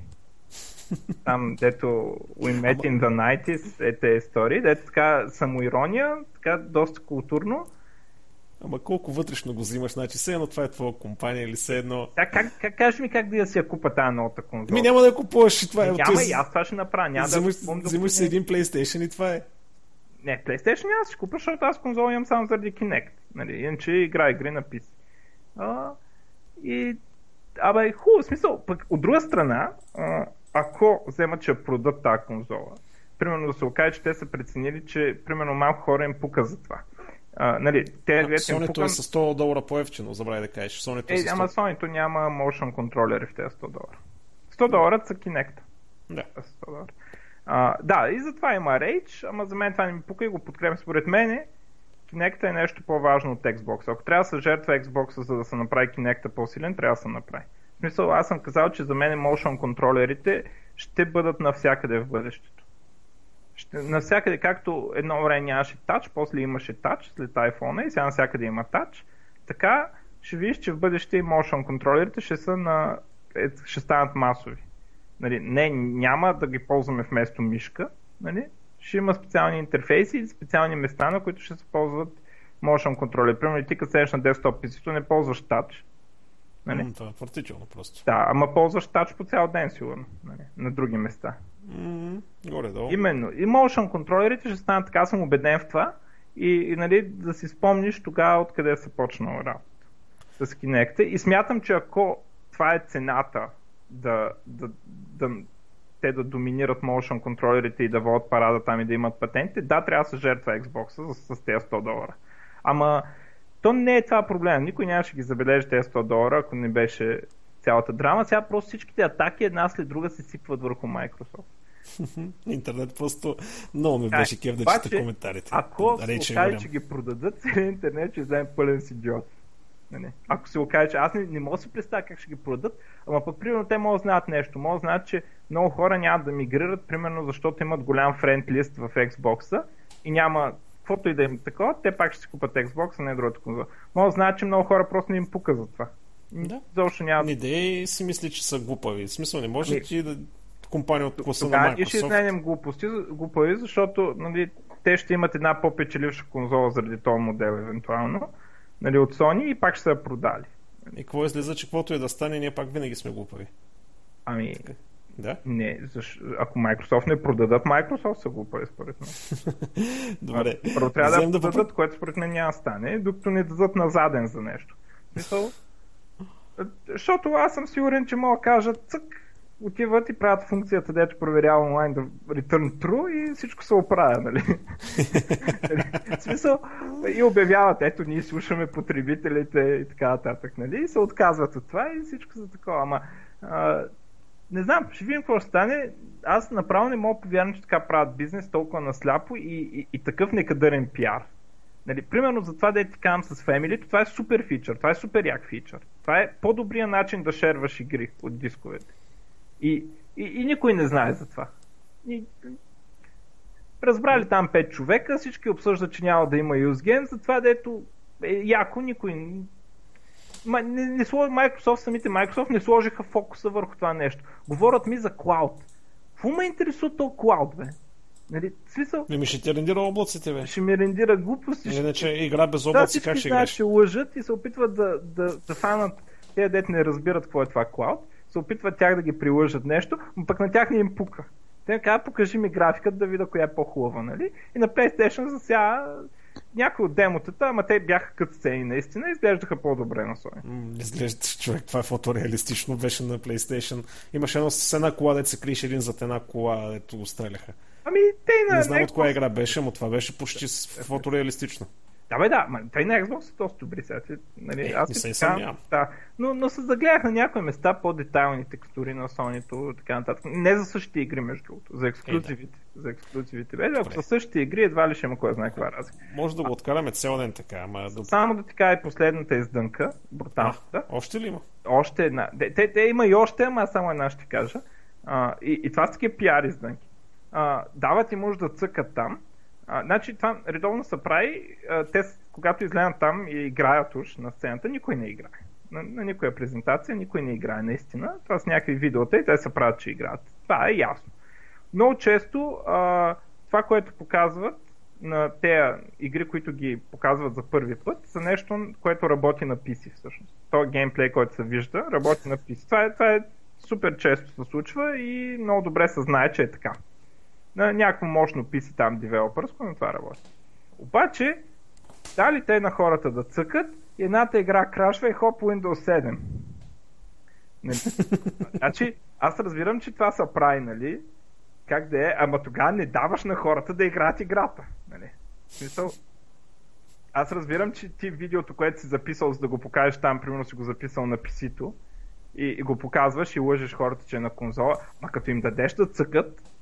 Там, дето We Met in the 90s е истории, дето така самоирония, така доста културно. Ама колко вътрешно го взимаш? Значи, все едно това е твоя компания или все едно... Да, как, как, кажеш ми как да я си я купа тази новата конзола? Ми няма да я купуваш и това е. Няма и аз това ще направя. Няма взимаш, да взимаш си един PlayStation и това е. Не, PlayStation да си купа, защото аз конзола имам само заради Kinect. Нали, иначе игра игри на PC. А, и Абе, хубаво, смисъл. Пък от друга страна, а, ако вземат, че продадат тази конзола, примерно да се окаже, че те са преценили, че примерно малко хора им пука за това. А, нали, те а, Sony пукам... е с 100 долара по-ефтино, забравяй да кажеш. Sony е, е ама Sony няма motion контролери в тези 100 долара. 100 долара са Kinect. Да. 100 долара. А, да, и затова има Rage, ама за мен това не ми пука и го подкрепям. Според мен Kinect е нещо по-важно от Xbox. Ако трябва да се жертва Xbox, за да се направи Kinect по-силен, трябва да се направи. В смисъл, аз съм казал, че за мен motion контролерите ще бъдат навсякъде в бъдещето. Навсякъде, както едно време нямаше тач, после имаше тач след iPhone и сега навсякъде има тач, така ще видиш, че в бъдеще и motion контролерите ще са на, е, ще станат масови. Нали, не, няма да ги ползваме вместо мишка, нали, ще има специални интерфейси и специални места, на които ще се ползват motion контроли. Примерно ти като седеш на десктоп писито, не ползваш тач. Нали? това е отвратително просто. Да, ама ползваш тач по цял ден, сигурно. Нали? На други места. Mm, горе-долу. Именно. И motion контролерите ще станат, така съм убеден в това. И, и нали, да си спомниш тогава откъде е започнал работа с Kinect. И смятам, че ако това е цената да, да, да, те да доминират motion контролерите и да водят парада там и да имат патенти, да, трябва да се жертва Xbox с, с тези 100 долара. Ама то не е това проблем. Никой нямаше ги забележи тези 100 долара, ако не беше цялата драма. Сега просто всичките атаки една след друга се сипват върху Microsoft. интернет просто много ми беше кев да чета коментарите. Ако се окаже, че ги продадат, целият интернет ще вземе пълен си идиот. Не, не. Ако се окаже, че аз не, не мога да си представя как ще ги продадат, ама пък примерно те могат да знаят нещо. Могат да знаят, че много хора няма да мигрират, примерно защото имат голям френд лист в Xbox и няма каквото и да им такова, те пак ще си купат Xbox, а не другата конзола. Може да знаят, че много хора просто не им пука за това. Да. Защо няма. Не да си мисли, че са глупави. В смисъл не може не. ти да компания от класа на Тогава ние ще Microsoft. изненем глупости, глупави, защото нали, те ще имат една по-печеливша конзола заради този модел, евентуално, нали, от Sony и пак ще са я продали. И какво излиза, че каквото и да стане, ние пак винаги сме глупави. Ами, Да? не, защ... ако Microsoft не продадат, Microsoft са глупави, според мен. Добре. Първо трябва да, да да продадат, което според мен няма да стане, докато не дадат на заден за нещо. Мисъл, защото аз съм сигурен, че мога да кажат цък, отиват и правят функцията, дето проверява онлайн да return true и всичко се оправя, нали? В смисъл, и обявяват, ето ние слушаме потребителите и така нататък, нали? И се отказват от това и всичко за такова. Ама, а, не знам, ще видим какво ще стане. Аз направо не мога повярвам, че така правят бизнес толкова насляпо и, и, и такъв некадърен пиар. Нали, примерно за това да ти казвам с Family, това е супер фичър, това е супер як фичър. Това е по-добрият начин да шерваш игри от дисковете. И, и, и никой не знае за това. И, разбрали там 5 човека, всички обсъждат, че няма да има юзген, затова дето е яко никой Ма, не, не. Microsoft, самите Microsoft не сложиха фокуса върху това нещо. Говорят ми за клауд. Какво ме интересува то клауд, бе? Нали, смисъл, Ами ще ти рендира облаците, бе. ще ми рендира глупости. ще- Иначе игра без Да, облаци, всички как ще играеш? че лъжат и се опитват да, да, да фанат те, дете не разбират какво е това клауд, се опитват тях да ги прилъжат нещо, но пък на тях не им пука. Те казват, покажи ми графиката да видя коя е по-хубава, нали? И на PlayStation за сега някои от демотата, ама те бяха като сцени наистина, изглеждаха по-добре на Sony. М, Изглежда, човек, това е фотореалистично беше на PlayStation. Имаше едно с една кола, дето се криеше един зад една кола, дето го стреляха. Ами, те на Не знам от коя игра беше, но това беше почти фотореалистично. Да, бе, да, ма, те на Xbox са доста добри сега. Нали, Е, аз не се съмнявам. Да, но, но се загледах на някои места по-детайлни текстури на Sony и така нататък. Не за същите игри, между другото, за ексклюзивите. За ексклюзивите. Бе, ако Е, са същите игри, едва ли ще има кой знае каква разлика. Може да го откараме цял ден така, ама да... Само да ти кажа и последната издънка, бруталната. още ли има? Още една. Те, те, те има и още, ама само една ще кажа. А, и, и това са такива пиар издънки. А, дават и може да цъкат там. А, значи това редовно се прави. А, те, с- когато излезат там и играят уж на сцената, никой не играе. На, на никоя презентация никой не играе наистина. Това са някакви видеота и те се правят, че играят. Това е ясно. Много често а, това, което показват на тези игри, които ги показват за първи път, са нещо, което работи на PC всъщност. То геймплей, който се вижда, работи на PC. Това е, това е супер често се случва и много добре се знае, че е така. На някакво мощно PC там девелопърско, но това работи. Обаче, дали те на хората да цъкат, едната игра крашва и хоп Windows 7. Не. Значи, аз разбирам, че това са прави, нали? Как да е, ама тогава не даваш на хората да играят играта. Нали? В смисъл, аз разбирам, че ти видеото, което си записал, за да го покажеш там, примерно си го записал на PC-то и, и го показваш и лъжеш хората, че е на конзола, а като им дадеш да цъкат,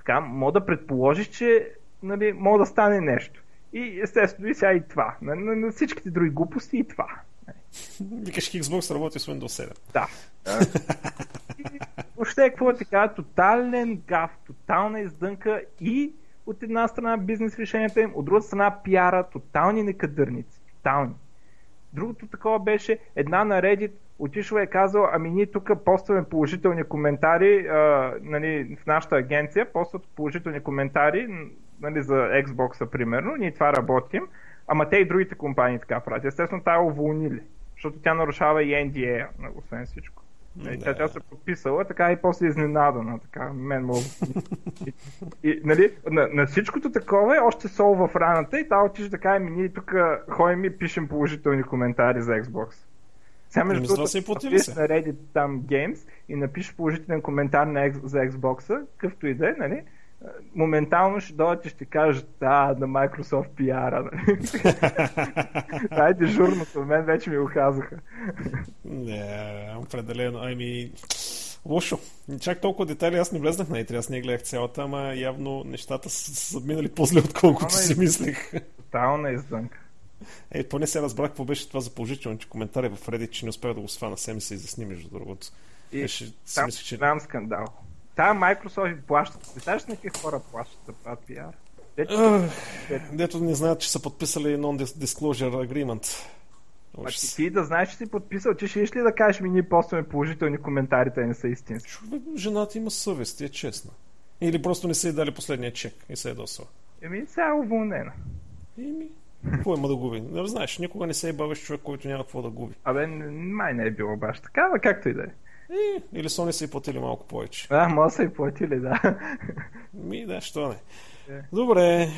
така, мога да предположиш, че нали, мога да стане нещо. И естествено и сега и това. На, на, на всичките други глупости и това. Викаш Xbox работи с Windows 7. Да. И Въобще, какво ти кажа, тотален гаф, тотална издънка и от една страна бизнес решенията им, от друга страна пиара, тотални некадърници. Тотални. Другото такова беше една на Reddit отишла и е казала, ами ние тук постваме положителни коментари а, нали, в нашата агенция, постват положителни коментари нали, за Xbox, примерно, ние това работим, ама те и другите компании така правят. Естествено, тая уволнили, защото тя нарушава и NDA, нали, освен всичко. Нали, Да. Тя, тя се подписала, така и после изненадана, така, мен мога. и, и, нали, на, на всичкото такова е още сол в раната и та отиш така, ами ние тук ходим и пишем положителни коментари за Xbox. Сега Ами, между това другото, платили се. на Reddit там Games и напишеш положителен коментар на, за Xbox, какъвто и да е, нали? моментално ще дойдат и ще кажат, да, на Microsoft PR-а. Нали? Това е дежурното, мен вече ми го казаха. Не, определено. Ами, лошо. Чак толкова детайли аз не влезнах на E3, аз не гледах цялата, ама явно нещата са, са минали по-зле, отколкото си мислех. Тотална издънка. Е, поне се разбрах какво беше това за положителните коментари в Reddit, че не успях да го свана. Се ми се изясни, между другото. И Беше, там мислех, че... голям скандал. Та Microsoft плащат. Представяш на какви хора плащат PR? Те, Ах, Дето не знаят, че са подписали Non-Disclosure Agreement. А ти, ти да знаеш, че си подписал, че ще ли да кажеш ми ние постваме положителни коментари, те не са истински. Жената има съвест, е честна. Или просто не са и дали последния чек и се е досва. Еми, сега е уволнена. Еми, какво има да губи? Не знаеш, никога не се е бавиш човек, който няма какво да губи. Абе, май не е било баш така, но както и да е. И, или Сони са и платили малко повече. А, може са и платили, да. Ми, да, що не. Yeah. Е. Добре,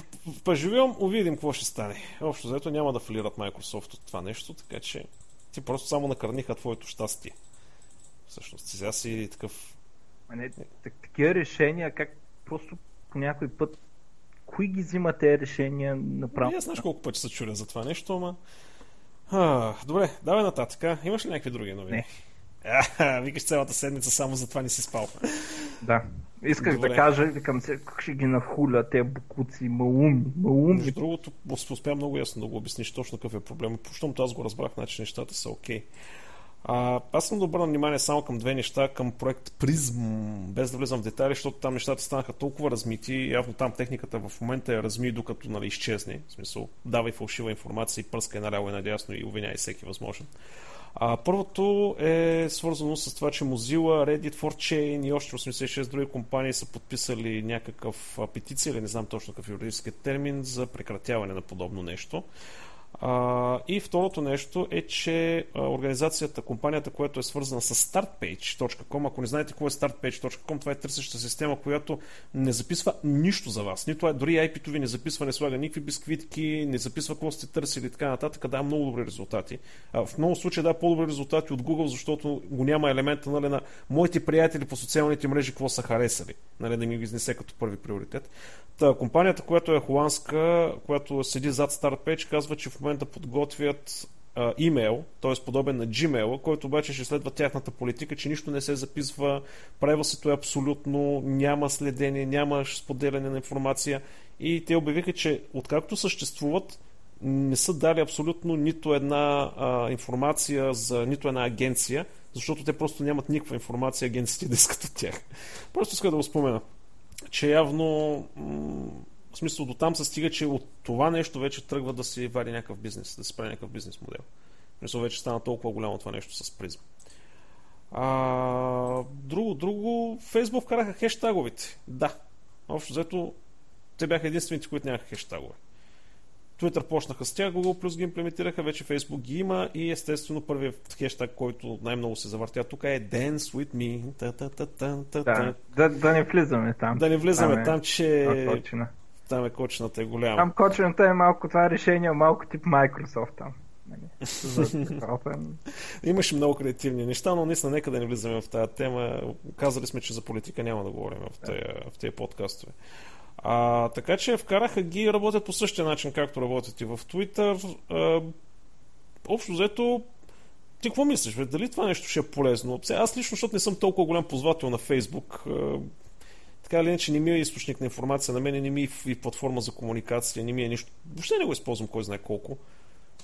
поживем, увидим какво ще стане. Общо заето няма да фалират Microsoft от това нещо, така че ти просто само накърниха твоето щастие. Всъщност, сега си такъв... А не, такива решения, как просто по някой път кои ги взима тези решения направо? Аз знаеш колко пъти се чуля за това нещо, ама... А, добре, давай нататък. Имаш ли някакви други новини? Не. А, викаш цялата седмица, само за това не си спал. Да. Исках Добре. да кажа, викам се, как ще ги нахуля, те букуци, мауми, мауми. Между другото, успя много ясно да го обясниш точно какъв е проблем. Щом аз го разбрах, значи нещата са окей. Okay. А, аз съм да обърна внимание само към две неща, към проект Призм, без да влизам в детайли, защото там нещата станаха толкова размити, явно там техниката в момента е разми, докато нали, изчезне. В смисъл, давай фалшива информация и пръска наляво и надясно и обвиняй всеки възможен. А, първото е свързано с това, че Mozilla, Reddit, 4chain и още 86 други компании са подписали някакъв петиция, или не знам точно какъв юридически термин, за прекратяване на подобно нещо. И второто нещо е, че организацията, компанията, която е свързана с startpage.com, ако не знаете какво е startpage.com, това е търсеща система, която не записва нищо за вас. Нито е, дори IP-то ви не записва, не слага никакви бисквитки, не записва какво сте търсили и така нататък, дава много добри резултати. В много случаи дава по-добри резултати от Google, защото го няма елемента нали, на моите приятели по социалните мрежи, какво са харесали, нали, да ми го изнесе като първи приоритет. Та, компанията, която е холандска, която седи зад StartPage, казва, че в момента подготвят а, имейл, т.е. подобен на Gmail, който обаче ще следва тяхната политика, че нищо не се записва, privacy е абсолютно, няма следение, няма споделяне на информация и те обявиха, че откакто съществуват, не са дали абсолютно нито една а, информация за нито една агенция, защото те просто нямат никаква информация агенциите да искат от тях. Просто иска да го спомена че явно в смисъл до там се стига, че от това нещо вече тръгва да си вади някакъв бизнес, да се прави някакъв бизнес модел. В смисъл вече стана толкова голямо това нещо с призм. А, друго, друго, Фейсбук караха хештаговите. Да. Общо взето, те бяха единствените, които нямаха хештагове. Twitter почнаха с тях, Google Plus ги имплементираха, вече Facebook ги има и естествено първият хештаг, който най-много се завъртя тук е Dance with me. Да, да, да не влизаме там. Да не влизаме там, там че... Там е кочината е голяма. Там кочината е малко това решение, малко тип Microsoft там. Имаше много креативни неща, но наистина нека да не влизаме в тази тема. Казали сме, че за политика няма да говорим в тези, в тези подкастове. А, така че вкараха ги работят по същия начин, както работят и в Twitter. А, общо взето, ти какво мислиш? Бе? Дали това нещо ще е полезно? Аз лично, защото не съм толкова голям ползвател на Facebook, а, така или иначе не ми е източник на информация, на мен не ми е и платформа за комуникация, не ми е нищо. Въобще не го използвам кой знае колко.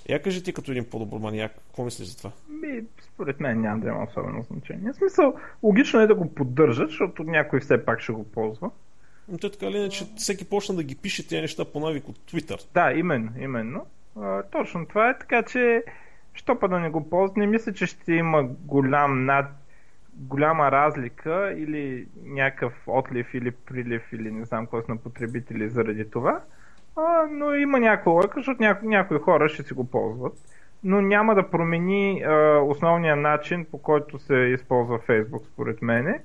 Я кажи ти като един по-добър маняк, какво мислиш за това? Ми, според мен няма да има особено значение. В смисъл, логично е да го поддържат, защото някой все пак ще го ползва. Но те така или иначе всеки почна да ги пише тези неща по навик от Twitter. Да, именно, именно. А, точно това е така, че що па да не го ползва, не мисля, че ще има голям над голяма разлика или някакъв отлив или прилив или не знам какво на потребители заради това. А, но има някаква лойка, защото няко, някои хора ще си го ползват. Но няма да промени а, основния начин, по който се използва Facebook, според мене.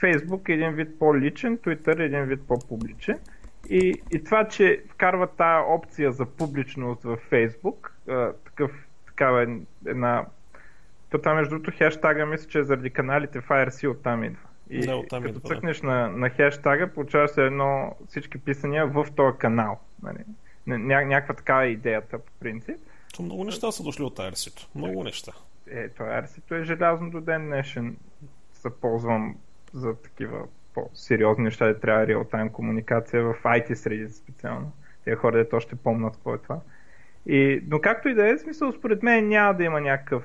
Фейсбук е един вид по-личен, Twitter е един вид по-публичен. И, и това, че вкарва тази опция за публичност в Фейсбук, такъв, такава е една... То там, между другото, хештага мисля, че е заради каналите FireC оттам идва. И да, оттам като идва, цъкнеш да. на, на хештага, получаваш едно всички писания в този канал. Нали? Ня, някаква такава е идеята по принцип. То много неща са дошли от IRC-то. Много неща. Е, то IRC-то е желязно до ден днешен се ползвам за такива по-сериозни неща, да трябва реал-тайм комуникация в IT среди специално. Те хора, да още помнат какво е това. И, но както и да е, смисъл, според мен няма да има някакъв,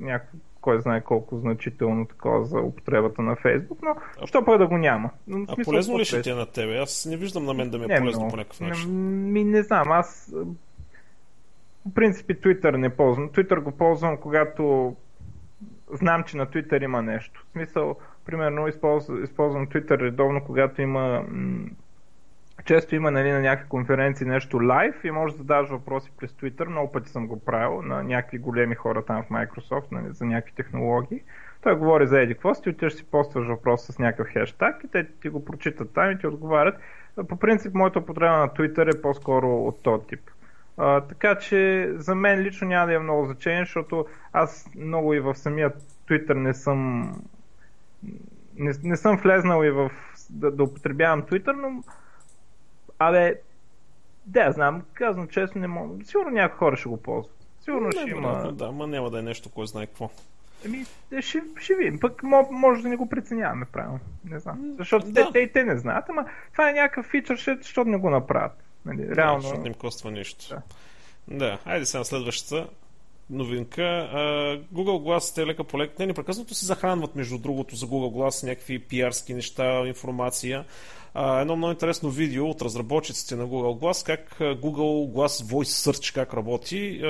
някакъв кой знае колко значително такова за употребата на Фейсбук, но а, що пък да го няма. Но, а смисъл, полезно ли ще ти е на тебе? Аз не виждам на мен да ми е не, полезно но, по някакъв начин. Ми не знам, аз по принцип Twitter не ползвам. Twitter го ползвам, когато знам, че на Twitter има нещо. В смисъл, примерно, използвам, използвам Twitter редовно, когато има м- често има нали, на някакви конференции нещо лайв и можеш да задаваш въпроси през Twitter. Много пъти съм го правил на някакви големи хора там в Microsoft нали, за някакви технологии. Той говори за еди какво отиваш си постваш въпрос с някакъв хештаг и те ти го прочитат там и ти отговарят. По принцип, моята употреба на Twitter е по-скоро от този тип. А, така че за мен лично няма да има много значение, защото аз много и в самия Twitter не съм не, не съм влезнал и в да, да употребявам Twitter, но абе, да, знам, казвам честно, не мога. Сигурно някои хора ще го ползват. Сигурно не, ще има. Да, ма няма да е нещо, кой знае какво. Еми, ще, ще видим. Пък може да не го преценяваме правилно. Не знам. Защото да. те, те и те не знаят, ама това е някакъв фичър, защото не го направят. Нали, реално... Да, защото не им коства нищо. Да. да. Айде сега на следващата новинка. Uh, Google Glass те лека по лека. Не, непрекъснато се захранват, между другото, за Google Glass някакви пиарски неща, информация. Едно много интересно видео от разработчиците на Google Glass, как Google Glass Voice Search как работи.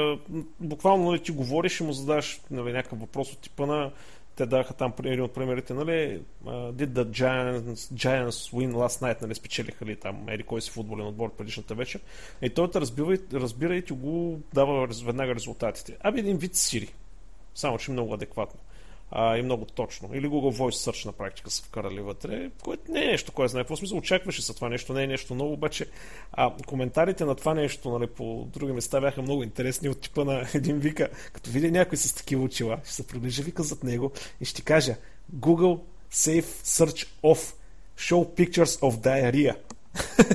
Буквално нали, ти говориш и му задаваш нали, някакъв въпрос от типа на те даха там един от примерите, нали, did the Giants, Giants win last night, нали, спечелиха ли там, ери кой си футболен отбор предишната вечер. И той те разбира, разбира и ти го дава веднага резултатите. Аби един вид Siri, само че много адекватно а, и много точно. Или Google Voice Search на практика са вкарали вътре, което не е нещо, кое знае. Какво смисъл очакваше се това нещо, не е нещо ново, обаче а, коментарите на това нещо нали, по други места бяха много интересни от типа на един вика, като види някой с такива очила, ще се приближи вика зад него и ще кажа Google Safe Search Off Show Pictures of Diarrhea.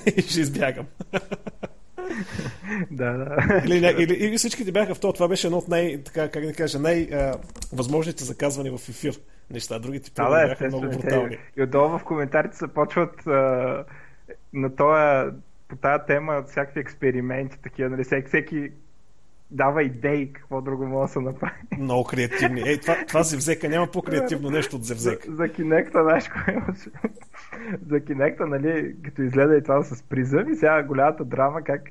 и ще избягам. да, да. Или, или, или всичките бяха в това. Това беше едно от най, така, как да кажа, най-възможните заказвани в ефир неща. Другите да, да, бяха много брутални. И отдолу в коментарите се почват а, на това, по тази тема всякакви експерименти, такива, нали, всеки, всеки дава идеи какво друго може да се направи. Много креативни. Ей, това, това Зевзека няма по-креативно нещо от Зевзека. За, за Кинекта, знаеш кое имаше? за Кинекта, нали, като изгледа и това с призъм и сега голямата драма, как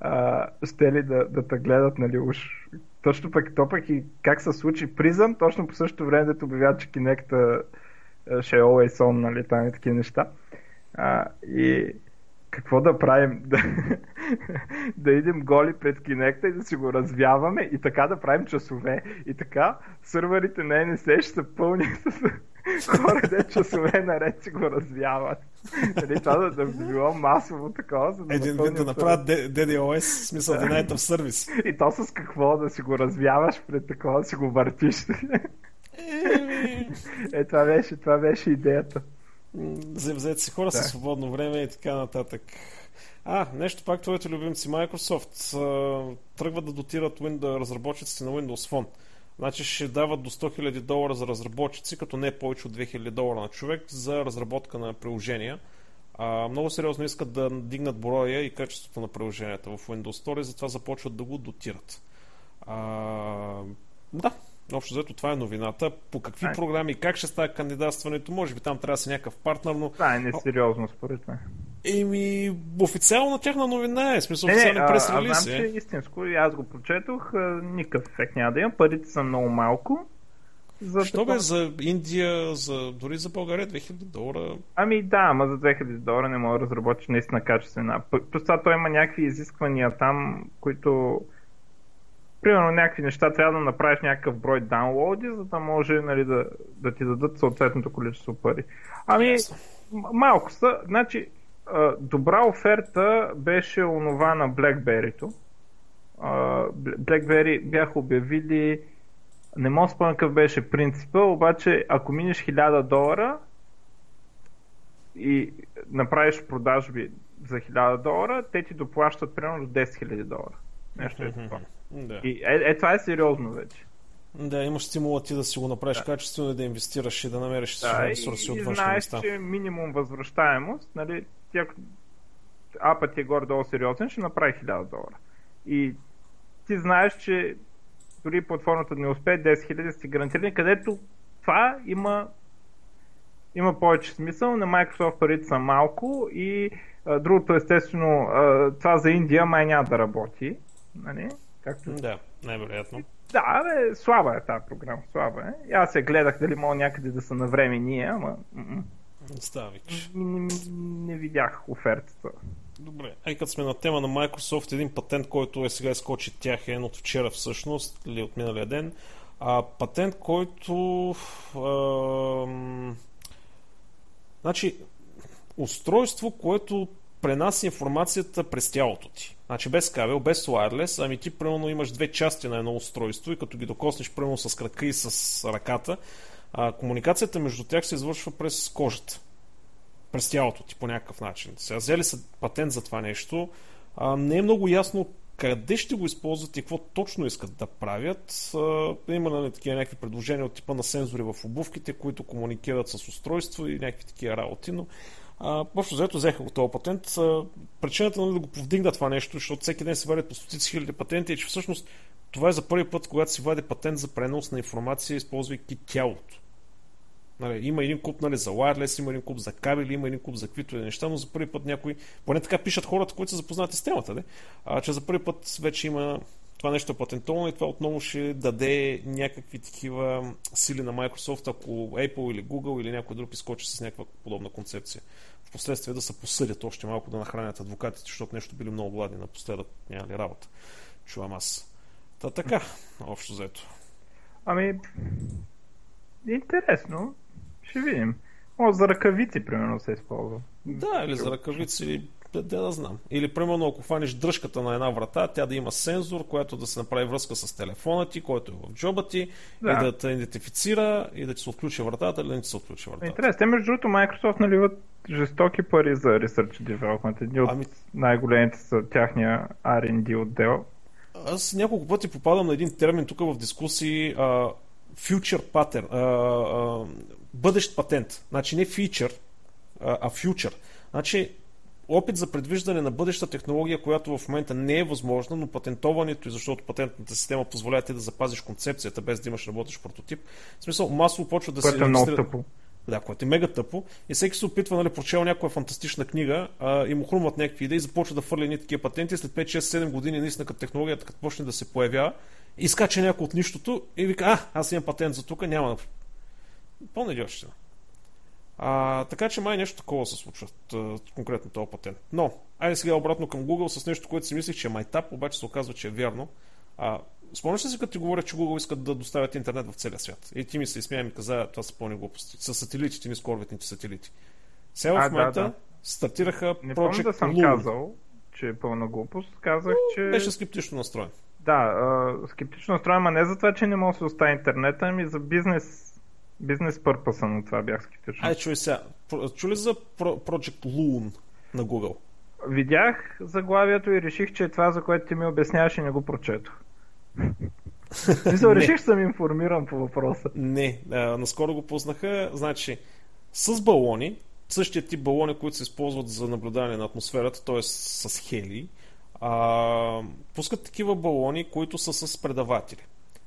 а, ще ли да, да те гледат, нали, уж. Точно пък то пък и как се случи призъм, точно по същото време, дето обявяват, че Кинекта ще е always on, нали, там и такива неща. А, и какво да правим? Да, да идем голи пред кинекта и да си го развяваме и така да правим часове. И така сървърите на NSA ще са пълни с хора, де часове наред си го развяват. Нали, това да, да било масово такова. За да Един вид да направят DDoS, смисъл Denied of Service. И то с какво да си го развяваш пред такова, да си го въртиш. е, това беше, това беше идеята взете си хора да. със свободно време и така нататък. А, нещо пак твоите любимци Microsoft тръгват да дотират Windows, разработчиците на Windows Phone. Значи ще дават до 100 000 долара за разработчици, като не повече от 2000 долара на човек за разработка на приложения. А, много сериозно искат да дигнат броя и качеството на приложенията в Windows Store и затова започват да го дотират. А, да, Общо взето това е новината. По какви а, програми, как ще става кандидатстването, може би там трябва да си някакъв партнер, но... Това е несериозно според мен. Еми, официално тяхна новина е, смисъл официален прес релиз е. Знам, че истинско, и аз го прочетох, никакъв ефект няма да има, парите са много малко. За Що такова... бе за Индия, за, дори за България 2000 долара? Ами да, ама за 2000 долара не мога да разработиш наистина качествена. Плюс това той има някакви изисквания там, които примерно някакви неща трябва да направиш някакъв брой даунлоди, за да може нали, да, да ти дадат съответното количество пари. Ами, yes. малко са. Значи, добра оферта беше онова на BlackBerry-то. BlackBerry бяха обявили не мога спомня какъв беше принципа, обаче ако минеш 1000 долара и направиш продажби за 1000 долара, те ти доплащат примерно до 10 000 долара. Нещо е това. Да. И е, е, това е сериозно вече. Да, имаш стимула ти да си го направиш да. качествено и да инвестираш и да намериш да, ресурси от външни места. знаеш, че минимум възвръщаемост, нали, тя, апът е горе-долу сериозен, ще направи 1000 долара. И ти знаеш, че дори платформата не успее, 10 000 си гарантирани, където това има има повече смисъл. На Microsoft парите са малко и а, другото естествено, а, това за Индия май няма да работи. Нали? Както... Да, най-вероятно. Да, бе, слаба е тази програма, слаба е. И аз се гледах дали мога някъде да са на време ние, ама Ставич. не, не, не видях офертата. Добре. Ай, като сме на тема на Microsoft, един патент, който е сега изкочи тях е от вчера всъщност, или от миналия ден. А, патент, който ам, значи, устройство, което пренася информацията през тялото ти. Значи без кабел, без wireless, ами ти примерно имаш две части на едно устройство и като ги докоснеш примерно с крака и с ръката, а, комуникацията между тях се извършва през кожата. През тялото ти по някакъв начин. Сега взели са патент за това нещо. А, не е много ясно къде ще го използват и какво точно искат да правят. Има нали, такива някакви предложения от типа на сензори в обувките, които комуникират с устройство и някакви такива работи, но общо заето взеха го този патент. А, причината нали, да го повдигна това нещо, защото всеки ден се вадят по стотици хиляди патенти, е, че всъщност това е за първи път, когато си вади патент за пренос на информация, използвайки тялото. Нали, има един куп нали, за wireless, има един куп за кабели, има един куп за каквито и неща, но за първи път някой, поне така пишат хората, които са запознати с темата, де? А, че за първи път вече има това нещо е патентовано и това отново ще даде някакви такива сили на Microsoft, ако Apple или Google или някой друг изкочи с някаква подобна концепция. Впоследствие да се посъдят още малко да нахранят адвокатите, защото нещо били много гладни напоследък, няма ли работа. Чувам аз. Та така, общо заето. Ами, интересно. Ще видим. Може за ръкавици, примерно, се използва. Да, или за ръкавици, да, да, знам. Или, примерно, ако хванеш дръжката на една врата, тя да има сензор, който да се направи връзка с телефона ти, който е в джоба ти, да. и да те идентифицира, и да ти се отключи вратата, или да не ти се отключи вратата. Интересно. Те, между другото, Microsoft наливат жестоки пари за Research Development. Един от ами... най-големите са тяхния R&D отдел. Аз няколко пъти попадам на един термин тук в дискусии а, future pattern, а, а, бъдещ патент. Значи не feature, а, а future. Значи опит за предвиждане на бъдеща технология, която в момента не е възможна, но патентоването и защото патентната система позволява ти да запазиш концепцията без да имаш работещ прототип. В смисъл, масово почва да което се... Е много тъпо. Да, което е мега тъпо. И всеки се опитва, нали, прочел някоя фантастична книга а, и му хрумват някакви идеи, започва да фърля такива патенти. След 5, 6, 7 години, наистина, като технологията, като почне да се появява, изкача някой от нищото и вика, а, аз имам патент за тук, няма. По-надеждащина. А, така че май нещо такова се случва, конкретно този патент. Но, айде сега обратно към Google с нещо, което си мислих, че е майтап, обаче се оказва, че е вярно. А, спомняш ли си, като ти говоря, че Google искат да доставят интернет в целия свят? И ти ми се изсмя и ми каза, това са пълни глупости. С сателитите, ни скорветните сателити. Сега в момента да, да. стартираха Не Project да съм Loon. казал, че е пълна глупост. Казах, че... Беше скептично настроен. Да, а, скептично настроен, а не за това, че не може да се остави интернета, ами за бизнес бизнес пърпаса на това бях скептичен. Ай, чуй сега. Чули за Project Loon на Google? Видях заглавието и реших, че е това, за което ти ми обясняваш и не го прочетох. Мисля, реших, че съм информиран по въпроса. Не, а, наскоро го познаха. Значи, с балони, същия тип балони, които се използват за наблюдаване на атмосферата, т.е. с хели, а, пускат такива балони, които са с предаватели.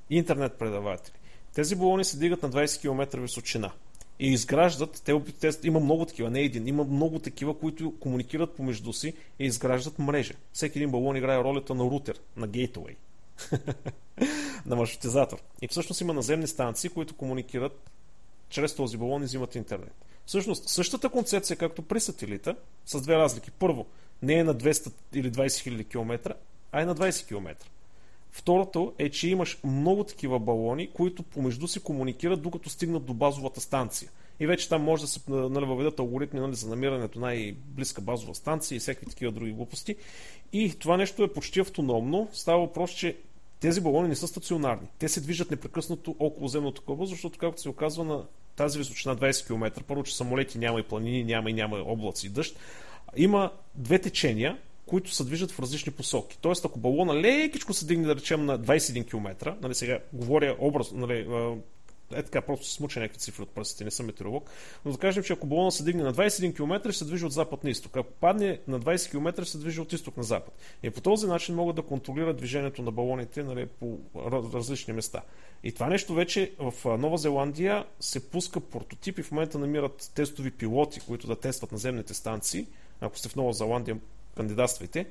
Интернет предаватели. Тези балони се дигат на 20 км височина и изграждат, те, те, има много такива, не един, има много такива, които комуникират помежду си и изграждат мрежа. Всеки един балон играе ролята на рутер, на гейтвей, на маршрутизатор. И всъщност има наземни станции, които комуникират чрез този балон и взимат интернет. Всъщност, същата концепция, както при сателита, с две разлики. Първо, не е на 200 или 20 хиляди км, а е на 20 км. Второто е, че имаш много такива балони, които помежду си комуникират, докато стигнат до базовата станция. И вече там може да се нали, въведат алгоритми нали, за намирането най-близка базова станция и всякакви такива други глупости. И това нещо е почти автономно. Става въпрос, че тези балони не са стационарни. Те се движат непрекъснато около земното кълбо, защото, както се оказва на тази височина 20 км, първо, че самолети няма и планини, няма и няма облаци и дъжд, има две течения, които се движат в различни посоки. Тоест, ако балона лекичко се дигне, да речем, на 21 км, нали, сега говоря образ, нали, е така, просто се смуча някакви цифри от пръстите, не съм метеоролог, но да кажем, че ако балона се дигне на 21 км, ще се движи от запад на изток. Ако падне на 20 км, ще се движи от изток на запад. И по този начин могат да контролират движението на балоните нали, по различни места. И това нещо вече в Нова Зеландия се пуска прототипи, в момента намират тестови пилоти, които да тестват наземните станции. Ако сте в Нова Зеландия, кандидатствайте.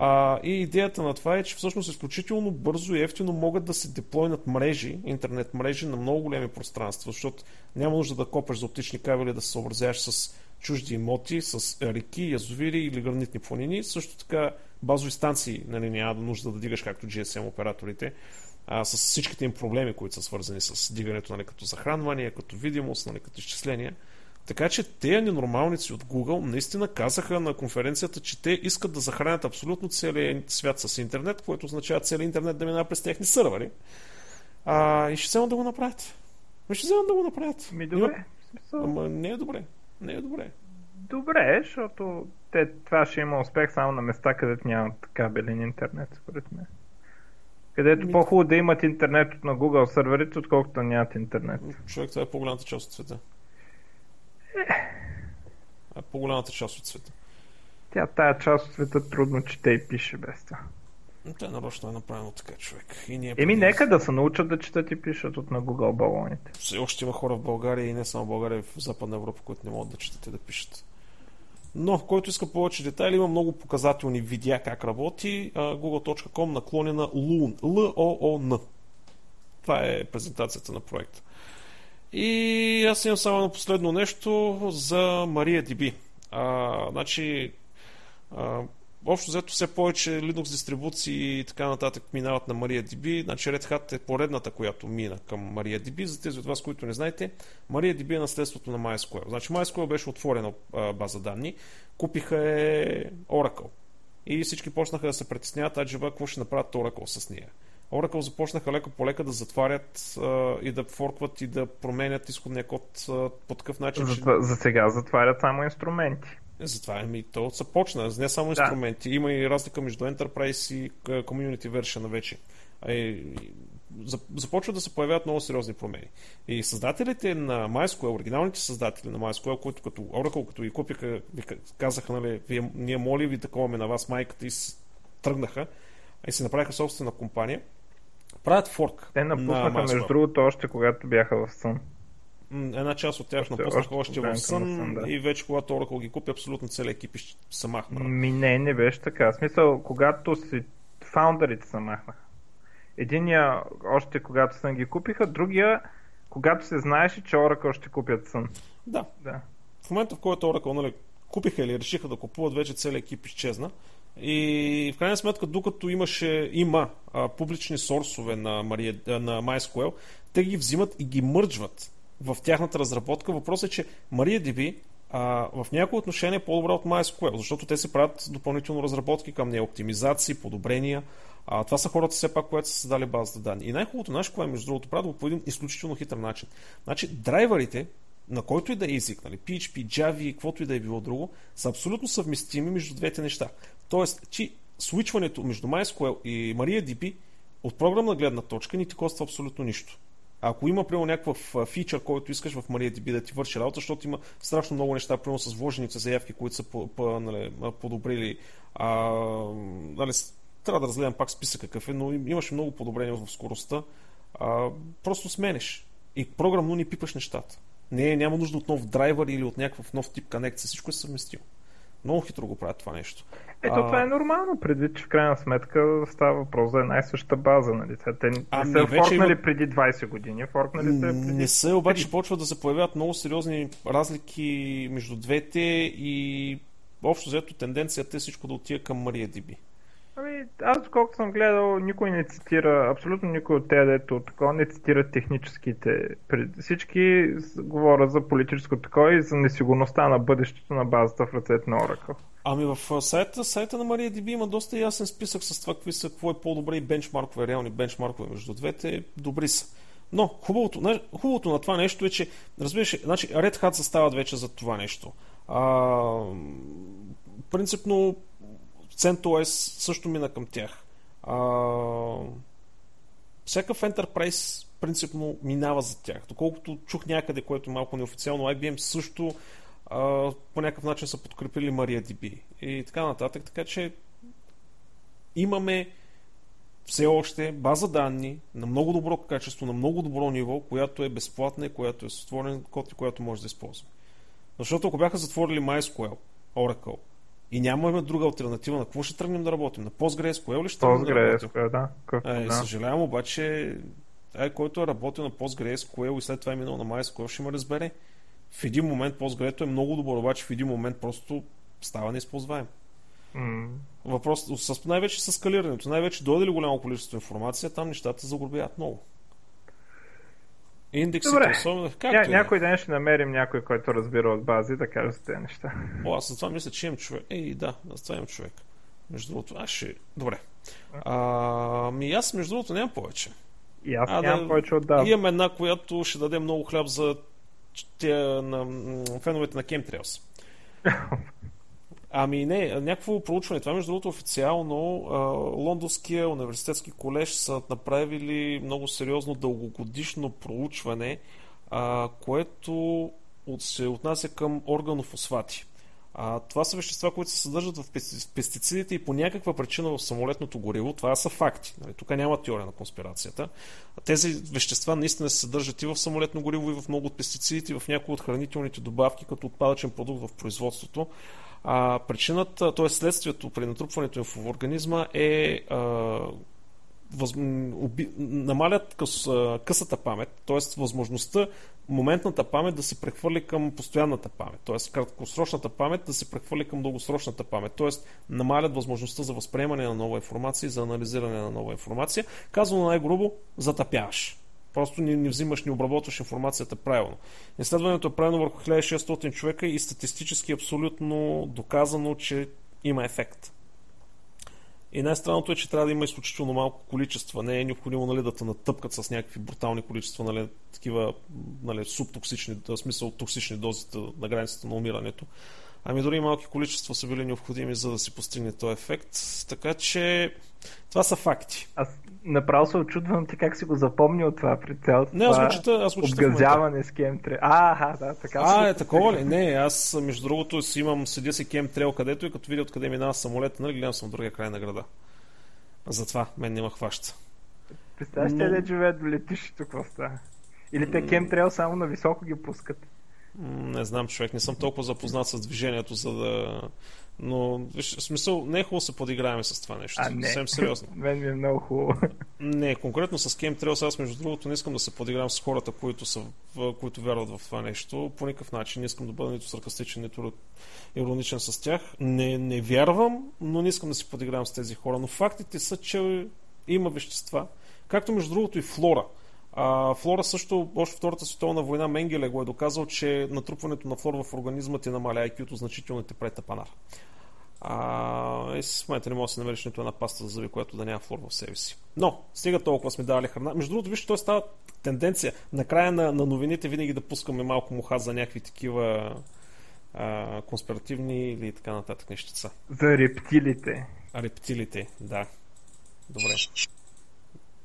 А, и идеята на това е, че всъщност изключително бързо и ефтино могат да се деплойнат мрежи, интернет мрежи на много големи пространства, защото няма нужда да копаш за оптични кабели да се съобразяваш с чужди имоти, с реки, язовири или гранитни планини. Също така базови станции нали, няма да нужда да дигаш както GSM операторите, а, с всичките им проблеми, които са свързани с дигането нали, като захранване, като видимост, нали, като изчисления. Така че те ненормалници от Google наистина казаха на конференцията, че те искат да захранят абсолютно целият свят с интернет, което означава целият интернет да минава през техни сървъри. А, и ще вземат да го направят. И ще вземат да го направят. Ми добре. Има... Ама не е добре. Не е добре. Добре, защото те, това ще има успех само на места, където нямат кабелен интернет, според мен. Където Ми... по-хубаво да имат интернет на Google серверите, отколкото нямат интернет. Човек, това е по-голямата част от света. Е по-голямата част от света. Тя тая част от света трудно чете и пише без това. Те нарочно е направено така, човек. И ние Еми, нека да се научат да четат и пишат от на Google балоните. Все още има хора в България и не само в България, в Западна Европа, които не могат да четат и да пишат. Но, който иска повече детайли, има много показателни видеа как работи. google.com наклонена LOON. L-O-O-N. Това е презентацията на проекта. И аз имам само на последно нещо за MariaDB. А, значи, а, общо взето все повече Linux дистрибуции и така нататък минават на MariaDB. Значи Red Hat е поредната, която мина към MariaDB. За тези от вас, които не знаете, MariaDB е наследството на MySQL. Значи MySQL беше отворена база данни. Купиха е Oracle. И всички почнаха да се притесняват, аджеба, какво ще направят Oracle с нея. Oracle започнаха леко по лека да затварят а, и да форкват и да променят изходния код а, по такъв начин. За, че... за сега затварят само инструменти. Затова ми то започна, не само да. инструменти. Има и разлика между Enterprise и Community Version вече. Започват да се появяват много сериозни промени. И създателите на MySQL, оригиналните създатели на MySQL, които като Oracle, като ги купиха, ви казаха, нали, вие, ние моли ви таковаме на вас майката и тръгнаха и се направиха собствена компания правят форк. Те напуснаха, на между другото, още когато бяха в сън. Една част от тях още, напуснаха още, още в сън, сън да. и вече когато Oracle ги купи, абсолютно целият екип се махна. Ми не, не беше така. В смисъл, когато си фаундърите се махнаха. Единия още когато сън ги купиха, другия когато се знаеше, че Oracle ще купят сън. Да. да. В момента, в който Oracle нали, купиха или решиха да купуват, вече целият екип изчезна. И в крайна сметка, докато имаше, има а, публични сорсове на, Maria, на MySQL, те ги взимат и ги мърджват в тяхната разработка. Въпросът е, че MariaDB а, в някои отношения е по-добра от MySQL, защото те се правят допълнително разработки към нея, оптимизации, подобрения. А, това са хората все пак, които са създали базата данни. И най-хубавото нещо, което е между другото правят по един изключително хитър начин. Значи, драйверите, на който и да е език, нали, PHP, Java, каквото и да е било друго, са абсолютно съвместими между двете неща. Тоест, че свичването между MySQL и MariaDB от програмна гледна точка ни ти коства абсолютно нищо. Ако има, примерно, някакъв фичър, който искаш в MariaDB да ти върши работа, защото има страшно много неща, примерно с вложените заявки, които са по, по, нали, подобрили. А, нали, трябва да разгледам пак списък какъв е, но имаше много подобрения в скоростта. А, просто сменеш. И програмно ни пипаш нещата. Не, няма нужда от нов драйвер или от някакъв нов тип конекция. Всичко е съвместимо. Много хитро го правят това нещо. Ето, а... това е нормално, предвид, че в крайна сметка става въпрос за една и съща база. Нали? Те не а, са форкнали има... преди 20 години, форкнали са преди... Не са, обаче почват да се появяват много сериозни разлики между двете и общо взето тенденцията е всичко да отива към MariaDB. Ами, аз колкото съм гледал, никой не цитира, абсолютно никой от тези, дето такова, не цитира техническите. Всички говорят за политическо такова и за несигурността на бъдещето на базата в ръцете на Oracle. Ами в сайта, сайта на MariaDB има доста ясен списък с това, какви са, какво е по-добре и бенчмаркове, реални бенчмаркове между двете, добри са. Но хубавото, хубавото на това нещо е, че, разбираш, значи Red Hat застават вече за това нещо. А, принципно CentOS също мина към тях. А, всякакъв Enterprise принципно минава за тях. Доколкото чух някъде, което е малко неофициално, IBM също а, по някакъв начин са подкрепили MariaDB и така нататък. Така че имаме все още база данни на много добро качество, на много добро ниво, която е безплатна и която е с отворен код и която може да използваме. Защото ако бяха затворили MySQL, Oracle, И нямаме друга альтернатива. На какво ще тръгнем да работим? На PostgreSQL ли ще тръгнем да работим? Да. Какво, Е, да. Съжалявам, обаче, ай, който е работил на PostgreSQL и след това е минал на MySQL, ще ме разбере. В един момент Postgre е много добър, обаче в един момент просто става неизползваем. М, Въпрос с, най-вече с скалирането. Най-вече дойде ли голямо количество информация, там нещата загробяват много. Индексите, Добре. особено. Както Ня, е. някой ден ще намерим някой, който разбира от бази да каже за тези неща. О, аз за това мисля, че имам човек. Ей, да, за това имам човек. Между другото, аз ще... Добре. А, ми аз, между другото, нямам повече. И аз А, нямам да, повече от да. Имам една, която ще даде много хляб за тя, на, феновете на Chemtrails. Ами не, някакво проучване. Това, между другото, официално Лондонския университетски колеж са направили много сериозно дългогодишно проучване, което се отнася към органофосфати. А, това са вещества, които се съдържат в пести- пестицидите и по някаква причина в самолетното гориво. Това са факти. Нали? Тук няма теория на конспирацията. Тези вещества наистина се съдържат и в самолетно гориво, и в много от пестицидите, и в някои от хранителните добавки, като отпадъчен продукт в производството. А, причината, т.е. следствието при натрупването им в организма е а, въз, оби, намалят къс, късата памет, т.е. възможността моментната памет да се прехвърли към постоянната памет, т.е. краткосрочната памет да се прехвърли към дългосрочната памет, т.е. намалят възможността за възприемане на нова информация и за анализиране на нова информация. Казано най-грубо, затъпяваш. Просто не, не взимаш, не обработваш информацията правилно. Изследването е правено върху 1600 човека и статистически абсолютно доказано, че има ефект. И най-странното е, че трябва да има изключително малко количества. Не е необходимо нали, да те натъпкат с някакви брутални количества, нали, такива нали, субтоксични, в смисъл токсични дозите на границата на умирането. Ами дори малки количества са били необходими, за да се постигне този ефект. Така че това са факти. Аз направо се очудвам ти как си го запомнил това при цялото Не, аз това го чета, аз чета обгазяване с кемтре. А, аха, да, така. А, е такова ли? Не, аз между другото си имам, седя си кемтрейл където и като видя откъде минава самолет, нали, гледам съм другия край на града. Затова мен не ме хваща. Представяш Но- те да живеят до летището, какво става? Или те кемтрейл само на високо ги пускат. Не знам, човек, не съм толкова запознат с движението, за да... Но, виж, в смисъл, не е хубаво се подиграваме с това нещо. А, не. Съвсем сериозно. Мен ми е много хубаво. Не, конкретно с Chemtrails, аз между другото не искам да се подигравам с хората, които, са, които вярват в това нещо. По никакъв начин не искам да бъда нито саркастичен, нито ироничен с тях. Не, не вярвам, но не искам да се подигравам с тези хора. Но фактите са, че има вещества, както между другото и флора. А, флора също, още Втората световна война Менгеле го е доказал, че натрупването на флора в организма ти намаля IQ-то значително и те прави тапанар. А, и в момента не може да се намериш нито една паста за зъби, която да няма флор в себе си. Но, стига толкова сме давали храна. Между другото, вижте, той става тенденция. Накрая на, на новините винаги да пускаме малко муха за някакви такива а, конспиративни или така нататък нещица. За рептилите. А рептилите, да. Добре.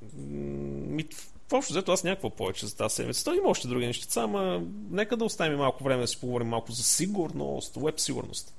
М, Ми, в общо взето аз някакво повече за тази седмица. То има още други нещица, ама нека да оставим малко време да си поговорим малко за сигурност, веб сигурност.